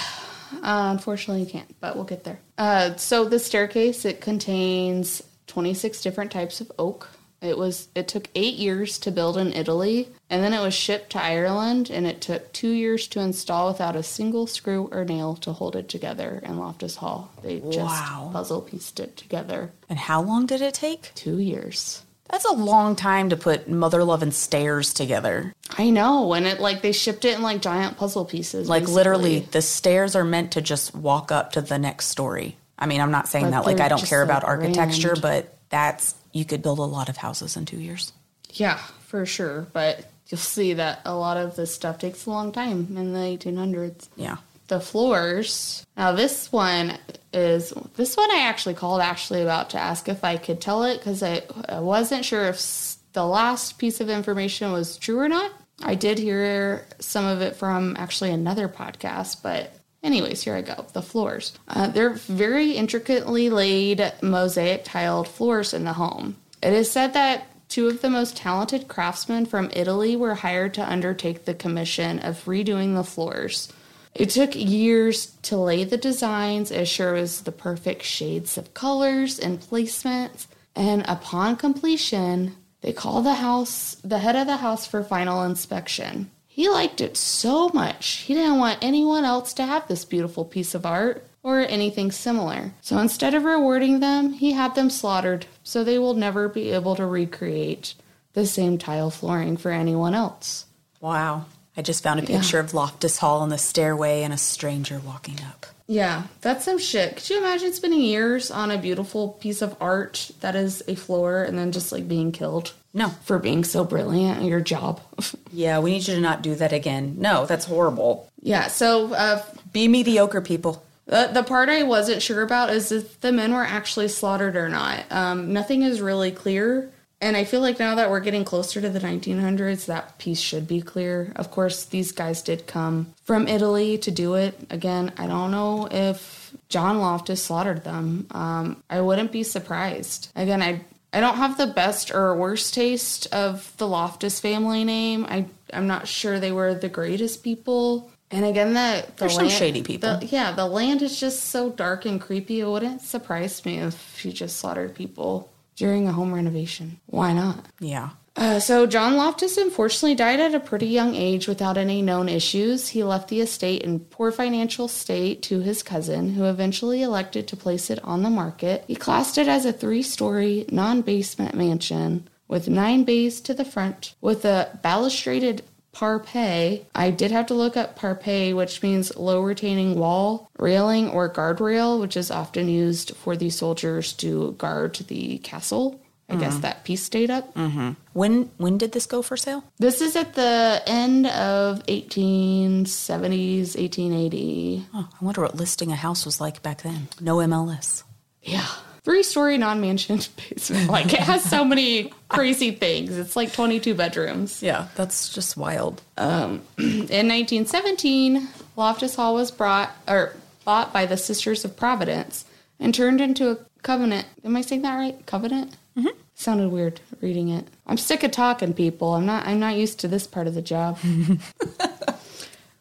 Uh, unfortunately, you can't, but we'll get there. Uh, so the staircase it contains 26 different types of oak. It was it took eight years to build in Italy, and then it was shipped to Ireland, and it took two years to install without a single screw or nail to hold it together in Loftus Hall. They just Wow. puzzle pieced it together. And how long did it take? Two years. That's a long time to put mother Love and stairs together. I know, and it like they shipped it in like giant puzzle pieces. Like basically. literally, the stairs are meant to just walk up to the next story. I mean, I'm not saying But that like I don't care about architecture, but that's you could build a lot of houses in two years. Yeah, for sure. But you'll see that a lot of this stuff takes a long time in the 1800s. Yeah. The floors. Now, this one is this one I actually called Ashley about to ask if I could tell it because I, I wasn't sure if the last piece of information was true or not. I did hear some of it from actually another podcast, but anyways, here I go. The floors. Uh, they're very intricately laid mosaic tiled floors in the home. It is said that two of the most talented craftsmen from Italy were hired to undertake the commission of redoing the floors. It took years to lay the designs, assure was the perfect shades of colors and placements, and upon completion, they called the house the head of the house for final inspection. He liked it so much, he didn't want anyone else to have this beautiful piece of art or anything similar. So instead of rewarding them, he had them slaughtered so they will never be able to recreate the same tile flooring for anyone else. Wow. I just found a picture of Loftus Hall on the stairway and a stranger walking up. Yeah, that's some shit. Could you imagine spending years on a beautiful piece of art that is a floor and then just like being killed? No. For being so brilliant at your job. [laughs] Yeah, we need you to not do that again. No, that's horrible. yeah, so uh, Be mediocre, people. the, the part I wasn't sure about is if the men were actually slaughtered or not. Um, nothing is really clear. And I feel like now that we're getting closer to the 1900s, that piece should be clear. Of course, these guys did come from Italy to do it. Again, I don't know if John Loftus slaughtered them. Um, I wouldn't be surprised. Again, I I don't have the best or worst taste of the Loftus family name. I I'm not sure they were the greatest people. And again, the, the There's some shady people. the- yeah, the land is just so dark and creepy. It wouldn't surprise me if she just slaughtered people during a home renovation. Why not? Yeah. Uh, so, John Loftus unfortunately died at a pretty young age without any known issues. He left the estate in poor financial state to his cousin, who eventually elected to place it on the market. He classed it as a three story, non basement mansion with nine bays to the front, with a balustraded parpet. I did have to look up parpet, which means low retaining wall, railing, or guardrail, which is often used for the soldiers to guard the castle. I guess mm-hmm. that piece stayed up. Mm-hmm. When when did this go for sale? This is at the end of 1870s, 1880. Oh, I wonder what listing a house was like back then. No MLS. Yeah. Three story non mansion [laughs] basement. Like it has so many crazy things. It's like 22 bedrooms. Yeah, that's just wild. [clears throat] In 1917, Loftus Hall was brought or bought by the Sisters of Providence and turned into a covenant. Am I saying that right? Covenant? Mm-hmm. Sounded weird reading it. I'm sick of talking, people. I'm not. I'm not used to this part of the job. [laughs]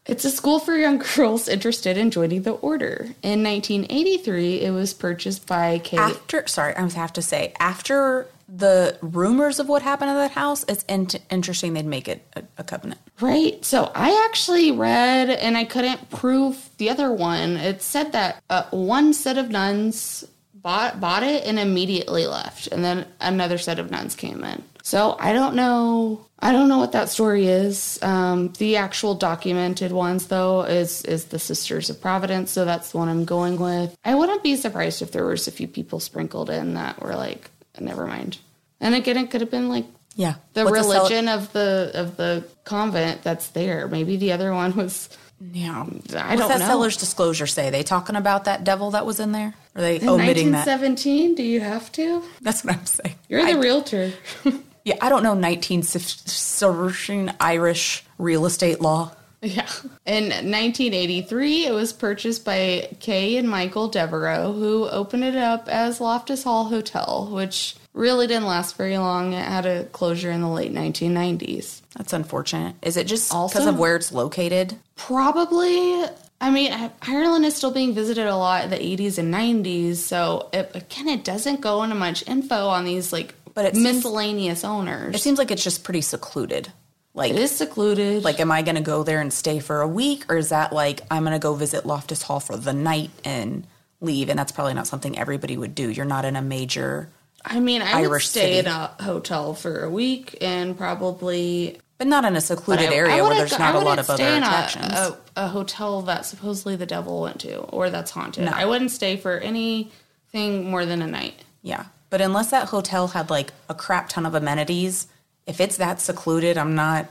it's a school for young [laughs] girls interested in joining the order. In 1983, it was purchased by Kate. After, sorry, I have to say, after the rumors of what happened at that house, it's in- interesting they'd make it a, a covenant. Right. So I actually read, and I couldn't prove the other one. It said that uh, one set of nuns bought bought it and immediately left, and then another set of nuns came in. So I don't know. I don't know what that story is. Um, the actual documented ones, though, is is the Sisters of Providence. So that's the one I'm going with. I wouldn't be surprised if there was a few people sprinkled in that were like, never mind. And again, it could have been like Yeah. the What's religion of the of the convent that's there. Maybe the other one was yeah. I What's don't that know. seller's disclosure say? They talking about that devil that was in there? Are they omitting that? 1917. Do you have to? That's what I'm saying. You're the I- realtor. [laughs] Yeah, I don't know 19th Irish real estate law. yeah. In 1983, it was purchased by Kay and Michael Devereaux, who opened it up as Loftus Hall Hotel, which really didn't last very long. It had a closure in the late 1990s. That's unfortunate. Is it just because of where it's located? Probably. I mean, Ireland is still being visited a lot in the 80s and 90s, so it, again, it doesn't go into much info on these like But it seems- miscellaneous owners. It seems like it's just pretty secluded. Like, it is secluded. like, am I going to go there and stay for a week, or is that like I'm going to go visit Loftus Hall for the night and leave? And that's probably not something everybody would do. You're not in a major, I mean, I would stay city. in a hotel for a week and probably but not in a secluded I- I area where there's not a lot of other in a- attractions. A, a hotel that supposedly the devil went to or that's haunted. No. I wouldn't stay for anything more than a night. Yeah. But unless that hotel had like a crap ton of amenities, if it's that secluded, I'm not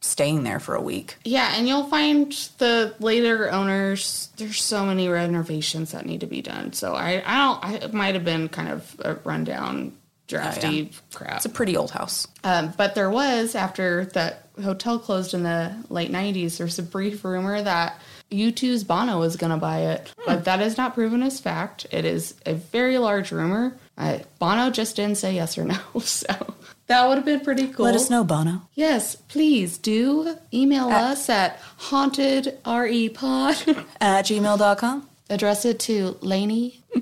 staying there for a week. Yeah, and you'll find the later owners. There's so many renovations that need to be done. So I, I don't. I, it might have been kind of a rundown, drafty crap. It's a pretty old house. Um, but there was after that hotel closed in the late '90s. There's a brief rumor that U2's Bono was going to buy it, but that is not proven as fact. It is a very large rumor. Uh, Bono just didn't say yes or no, [laughs] so that would have been pretty cool. Let us know, Bono. Yes, please do email us at hauntedrepod. [laughs] At gmail.com. Address it to Lainey [laughs]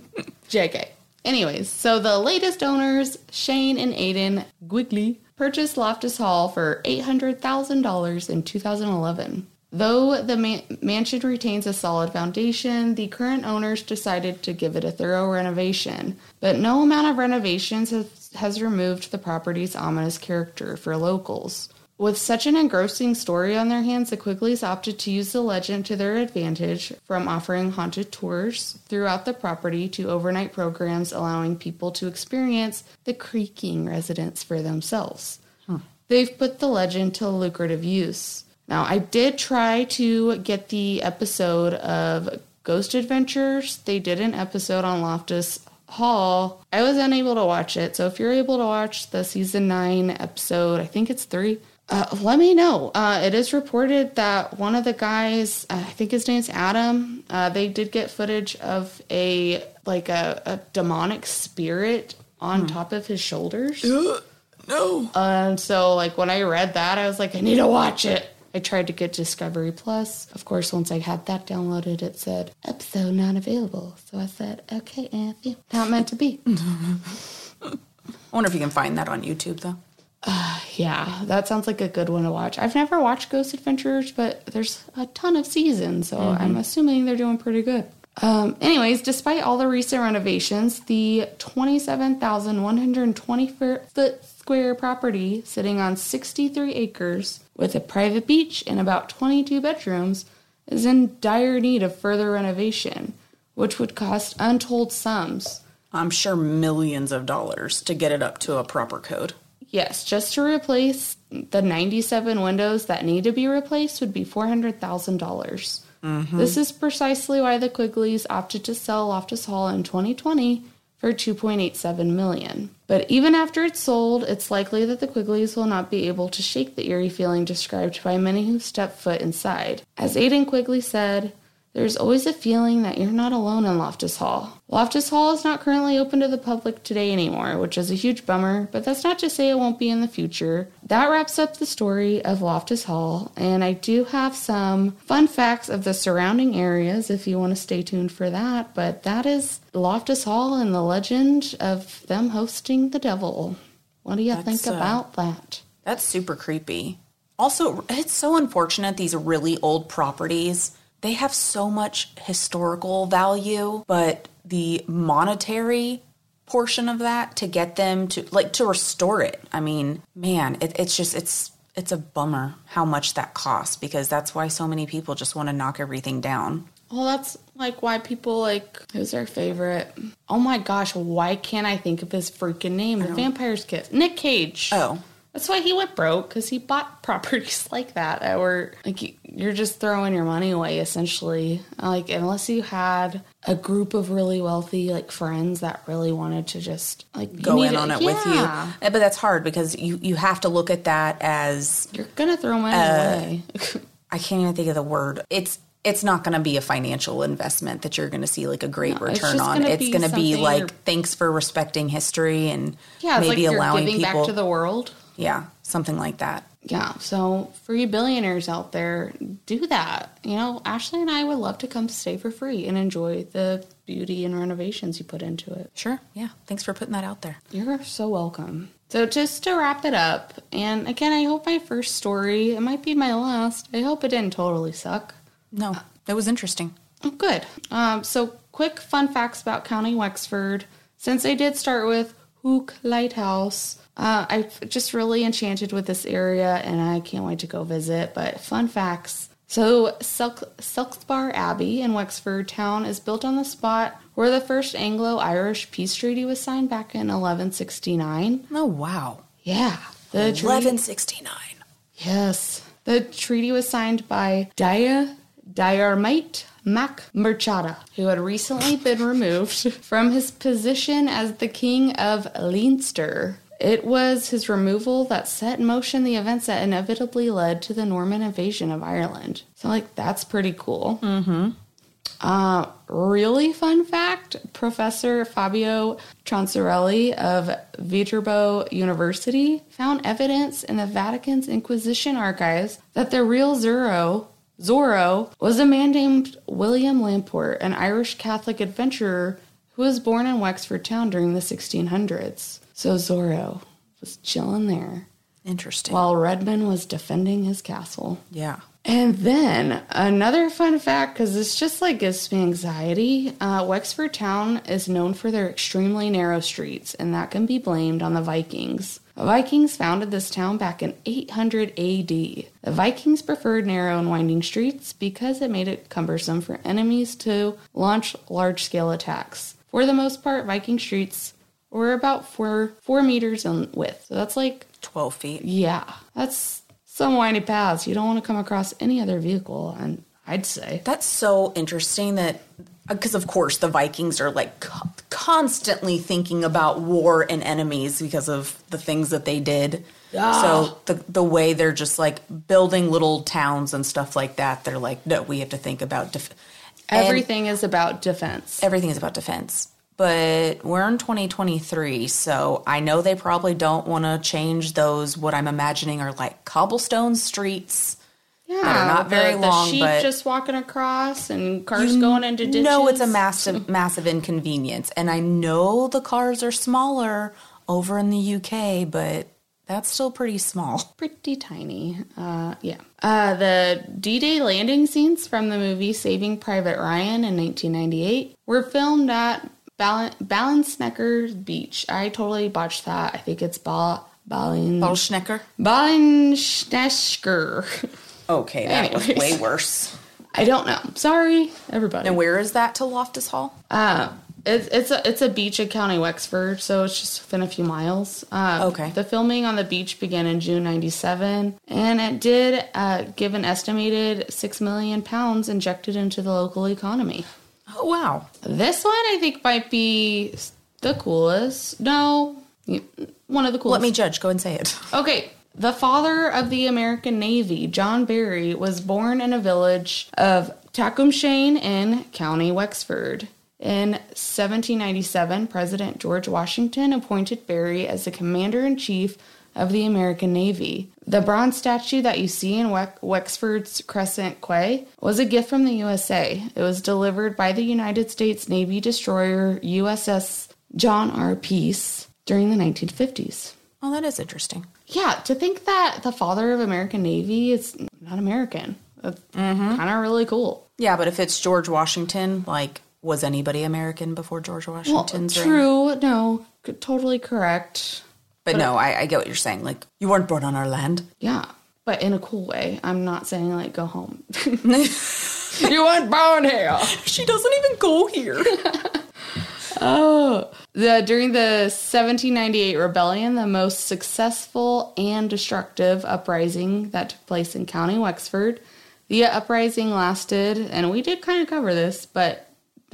JK. Anyways, so the latest owners, Shane and Aidan Quigley, purchased Loftus Hall for $800,000 in 2011. Though the man- mansion retains a solid foundation, the current owners decided to give it a thorough renovation. But no amount of renovations has, has removed the property's ominous character for locals. With such an engrossing story on their hands, the Quigleys opted to use the legend to their advantage from offering haunted tours throughout the property to overnight programs allowing people to experience the creaking residence for themselves. They've put the legend to lucrative use. Now, I did try to get the episode of Ghost Adventures. They did an episode on Loftus Hall. I was unable to watch it. So if you're able to watch the season nine episode, I think it's three, uh, let me know. Uh, it is reported that one of the guys, uh, I think his name's Adam, uh, they did get footage of a like a, a demonic spirit on top of his shoulders. [gasps] No. And so, like, when I read that, I was like, I need to watch it. I tried to get Discovery Plus. Of course, once I had that downloaded, it said, episode not available. So I said, okay, Anthony, not meant to be. [laughs] I wonder if you can find that on YouTube though. Yeah, that sounds like a good one to watch. I've never watched Ghost Adventures, but there's a ton of seasons, so I'm assuming they're doing pretty good. Um, anyways, despite all the recent renovations, the 27,120 foot square property sitting on 63 acres with a private beach and about 22 bedrooms is in dire need of further renovation, which would cost untold sums. I'm sure millions of dollars to get it up to a proper code. Yes, just to replace the 97 windows that need to be replaced would be $400,000. dollars mm-hmm. This is precisely why the Quigleys opted to sell Loftus Hall in 2020 for 2.87 million. But even after it's sold, it's likely that the Quigleys will not be able to shake the eerie feeling described by many who step foot inside. As Aidan Quigley said, there's always a feeling that you're not alone in Loftus Hall. Loftus Hall is not currently open to the public today anymore, which is a huge bummer, but that's not to say it won't be in the future. That wraps up the story of Loftus Hall, and I do have some fun facts of the surrounding areas if you want to stay tuned for that, but that is Loftus Hall and the legend of them hosting the devil. What do you think That's, uh, about that? That's super creepy. Also, it's so unfortunate these really old properties, they have so much historical value, but the monetary portion of that to get them to like to restore it. I mean, man, it, it's just it's it's a bummer how much that costs because that's why so many people just want to knock everything down. Well, that's like why people like who's their favorite? Oh my gosh, why can't I think of his freaking name? The Vampire's Kiss, Nick Cage. Oh, That's why he went broke because he bought [laughs] properties like that that were like you- you're just throwing your money away essentially. Like unless you had a group of really wealthy like friends that really wanted to just like go in on it with you. Yeah. Eh, But that's hard because you you have to look at that as You're gonna throw money Uh, away. [laughs] I can't even think of the word. It's it's not going to be a financial investment that you're going to see like a great No, return on. gonna It's going to be like thanks for respecting history and yeah, maybe like allowing giving people back to the world. Yeah, something like that. Yeah, so for you billionaires out there, do that. You know, Ashley and I would love to come stay for free and enjoy the beauty and renovations you put into it. Sure. Yeah. Thanks for putting that out there. You're so welcome. So just to wrap it up, and again, I hope my first story, it might be my last. I hope it didn't totally suck. No, it was interesting. Oh, good. Um, so quick fun facts about County Wexford. Since I did start with Hook Lighthouse, uh, I'm just really enchanted with this area, and I can't wait to go visit. But fun facts. So, Silk, Silkspar Abbey in Wexford town is built on the spot where the first Anglo Irish peace treaty was signed back in 1169. Oh wow. Yeah. The treaty- Eleven sixty nine. Yes. The treaty was signed by Dia Diarmait Mac Murchada, who had recently been removed [laughs] from his position as the King of Leinster. It was his removal that set in motion the events that inevitably led to the Norman invasion of Ireland. So, like, that's pretty cool. Uh, really fun fact Professor Fabio Troncarelli of Viterbo University found evidence in the Vatican's Inquisition archives that the real Zorro, Zorro was a man named William Lamport, an Irish Catholic adventurer who was born in Wexford town during the 1600s. So Zorro was chilling there Interesting. while Redmond was defending his castle. yeah. And then another fun fact, because this just like gives me anxiety. Uh, Wexford town is known for their extremely narrow streets, and that can be blamed on the Vikings. The Vikings founded this town back in 800 AD. The Vikings preferred narrow and winding streets because it made it cumbersome for enemies to launch large scale attacks. For the most part, Viking streets were about four four meters in width. So that's like Twelve feet. yeah, that's some windy paths. You don't want to come across any other vehicle, and I'd say. That's so interesting that uh, because of course the Vikings are like co- constantly thinking about war and enemies because of the things that they did. So the the way they're just like building little towns and stuff like that, they're like, no, we have to think about def- and Everything is about defense. everything is about defense. But we're in 2023, so I know they probably don't want to change those. What I'm imagining are like cobblestone streets. Yeah, are not very the, long, The sheep but- just walking across and cars going into ditches. No, it's a massive, [laughs] massive inconvenience. And I know the cars are smaller over in the UK, but that's still pretty small. [laughs] Pretty tiny. Uh, yeah. Uh, the D Day landing scenes from the movie Saving Private Ryan in 1998 were filmed at Bal- Ballensnecker Beach. I totally botched that. I think it's Bal- Ballen- Bolschnecker. Ballenschnecker. Okay, that was way worse. I don't know. Sorry, everybody. And where is that to Loftus Hall? Uh, it's it's a it's a beach in County Wexford, so it's just within a few miles. Uh, Okay. The filming on the beach began in June '97, and it did uh, give an estimated six million pounds injected into the local economy. Oh wow. This one I think might be the coolest. No, one of the coolest. Let me judge. Go and say it. [laughs] Okay. The father of the American Navy, John Barry, was born in a village of Tacumshane in County Wexford. In 1797, President George Washington appointed Barry as the commander in chief of the American Navy. The bronze statue that you see in Wex- Wexford's Crescent Quay was a gift from the USA. It was delivered by the United States Navy destroyer USS John R. Pierce during the 1950s. Oh, that is interesting. Yeah, to think that the father of American Navy is not American. That's mm-hmm. kind of really cool. Yeah, but if it's George Washington, like, was anybody American before George Well, Washington's reign? true. No, totally correct. But no, I, I get what you're saying. Like, you weren't born on our land. Yeah, but in a cool way. I'm not saying like go home. [laughs] you weren't born here. She doesn't even go here. [laughs] Oh, the during the 1798 rebellion, the most successful and destructive uprising that took place in County Wexford. The uprising lasted, and we did kind of cover this, but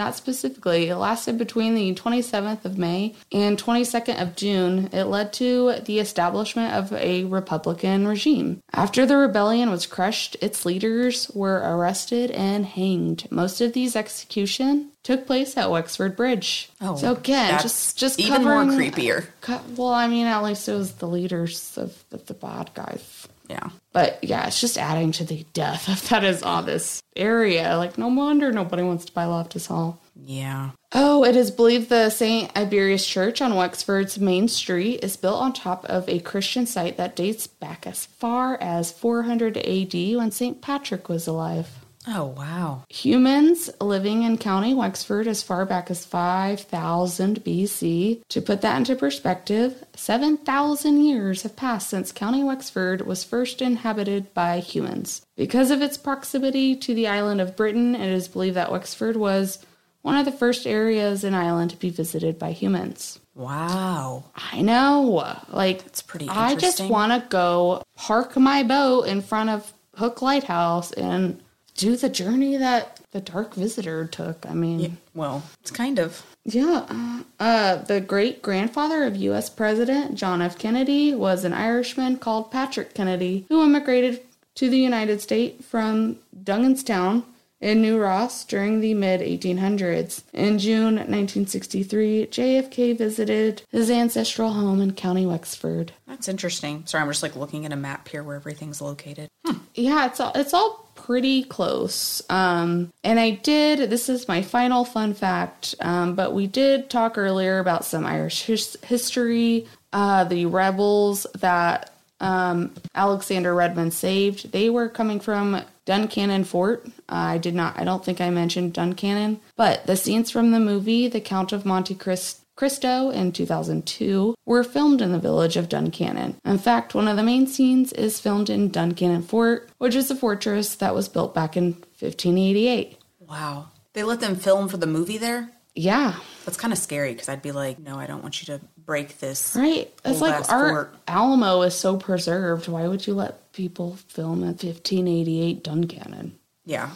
not specifically. It lasted between the 27th of May and 22nd of June. It led to the establishment of a Republican regime. After the rebellion was crushed, its leaders were arrested and hanged. Most of these execution took place at Wexford Bridge. Oh, so again, just just even more creepier. Co- well, I mean, at least it was the leaders of, of the bad guys. Yeah. But yeah, it's just adding to the death [laughs] of that is all this area. Like, no wonder nobody wants to buy Loftus Hall. Yeah. Oh, it is believed the St. Iberius Church on Wexford's main street is built on top of a Christian site that dates back as far as 400 AD when St. Patrick was alive. Oh, wow. Humans living in County Wexford as far back as 5000 BC. To put that into perspective, 7,000 years have passed since County Wexford was first inhabited by humans. Because of its proximity to the island of Britain, it is believed that Wexford was one of the first areas in Ireland to be visited by humans. Wow. I know. Like, It's pretty I just want to go park my boat in front of Hook Lighthouse and do the journey that the Dark Visitor took. I mean, Well, it's kind of. yeah. Uh, uh, the great grandfather of U.S. President John F. Kennedy was an Irishman called Patrick Kennedy, who immigrated to the United States from Dunganstown in New Ross during the mid 1800s. In June 1963, JFK visited his ancestral home in County Wexford. That's interesting. Sorry, I'm just like looking at a map here where everything's located. Yeah, it's all it's all pretty close. Um, and I did. This is my final fun fact. Um, but we did talk earlier about some Irish his- history. Uh, the rebels that um, Alexander Redmond saved. They were coming from Duncannon Fort. Uh, I did not. I don't think I mentioned Duncannon. But the scenes from the movie The Count of Monte Cristo. Cristo in 2002 were filmed in the village of Duncannon. In fact, one of the main scenes is filmed in Duncannon Fort, which is a fortress that was built back in 1588. Wow. They let them film for the movie there? Yeah, That's kind of scary because I'd be like, no, I don't want you to break this. right. It's like our fort. Alamo is so preserved. Why would you let people film at 1588 Duncannon? Yeah.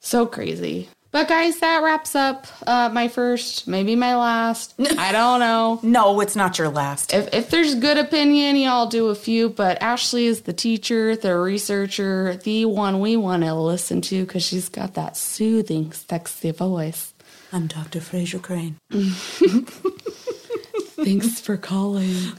So crazy. But guys, that wraps up uh, my first, maybe my last. [laughs] I don't know. No, it's not your last. If, if there's good opinion, y'all do a few, but Ashley is the teacher, the researcher, the one we want to listen to because she's got that soothing, sexy voice. I'm Dr. Frasier Crane. [laughs] Thanks for calling.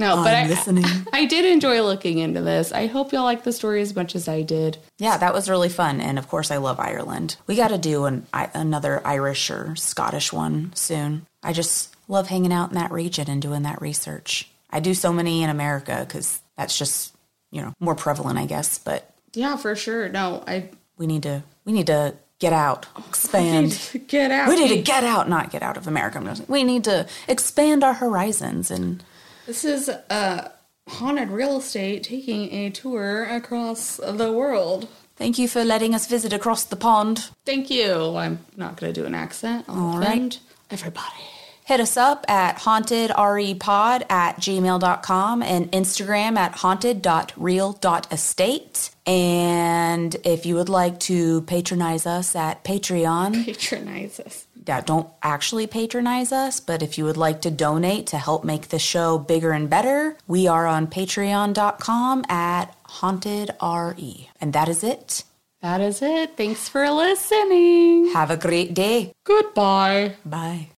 No, but I'm I, listening. [laughs] I did enjoy looking into this. I hope y'all like the story as much as I did. Yeah, that was really fun. And of course, I love Ireland. We got to do an I, another Irish or Scottish one soon. I just love hanging out in that region and doing that research. I do so many in America because that's just, you know, more prevalent, I guess. But Yeah, for sure. No, I we need to, we need to get out, [laughs] expand. get out. We need to get out, not get out of America. We need to expand our horizons and This is uh, haunted real estate taking a tour across the world. thank you for letting us visit across the pond. Thank you. I'm not going to do an accent. I'll All offend everybody. Hit us up at hauntedrepod at gmail.com and Instagram at haunted.real.estate. And if you would like to patronize us at Patreon, Patronize us. That don't actually patronize us, but if you would like to donate to help make the show bigger and better, we are on patreon.com at hauntedre. And that is it. That is it. Thanks for listening. Have a great day. Goodbye. Bye.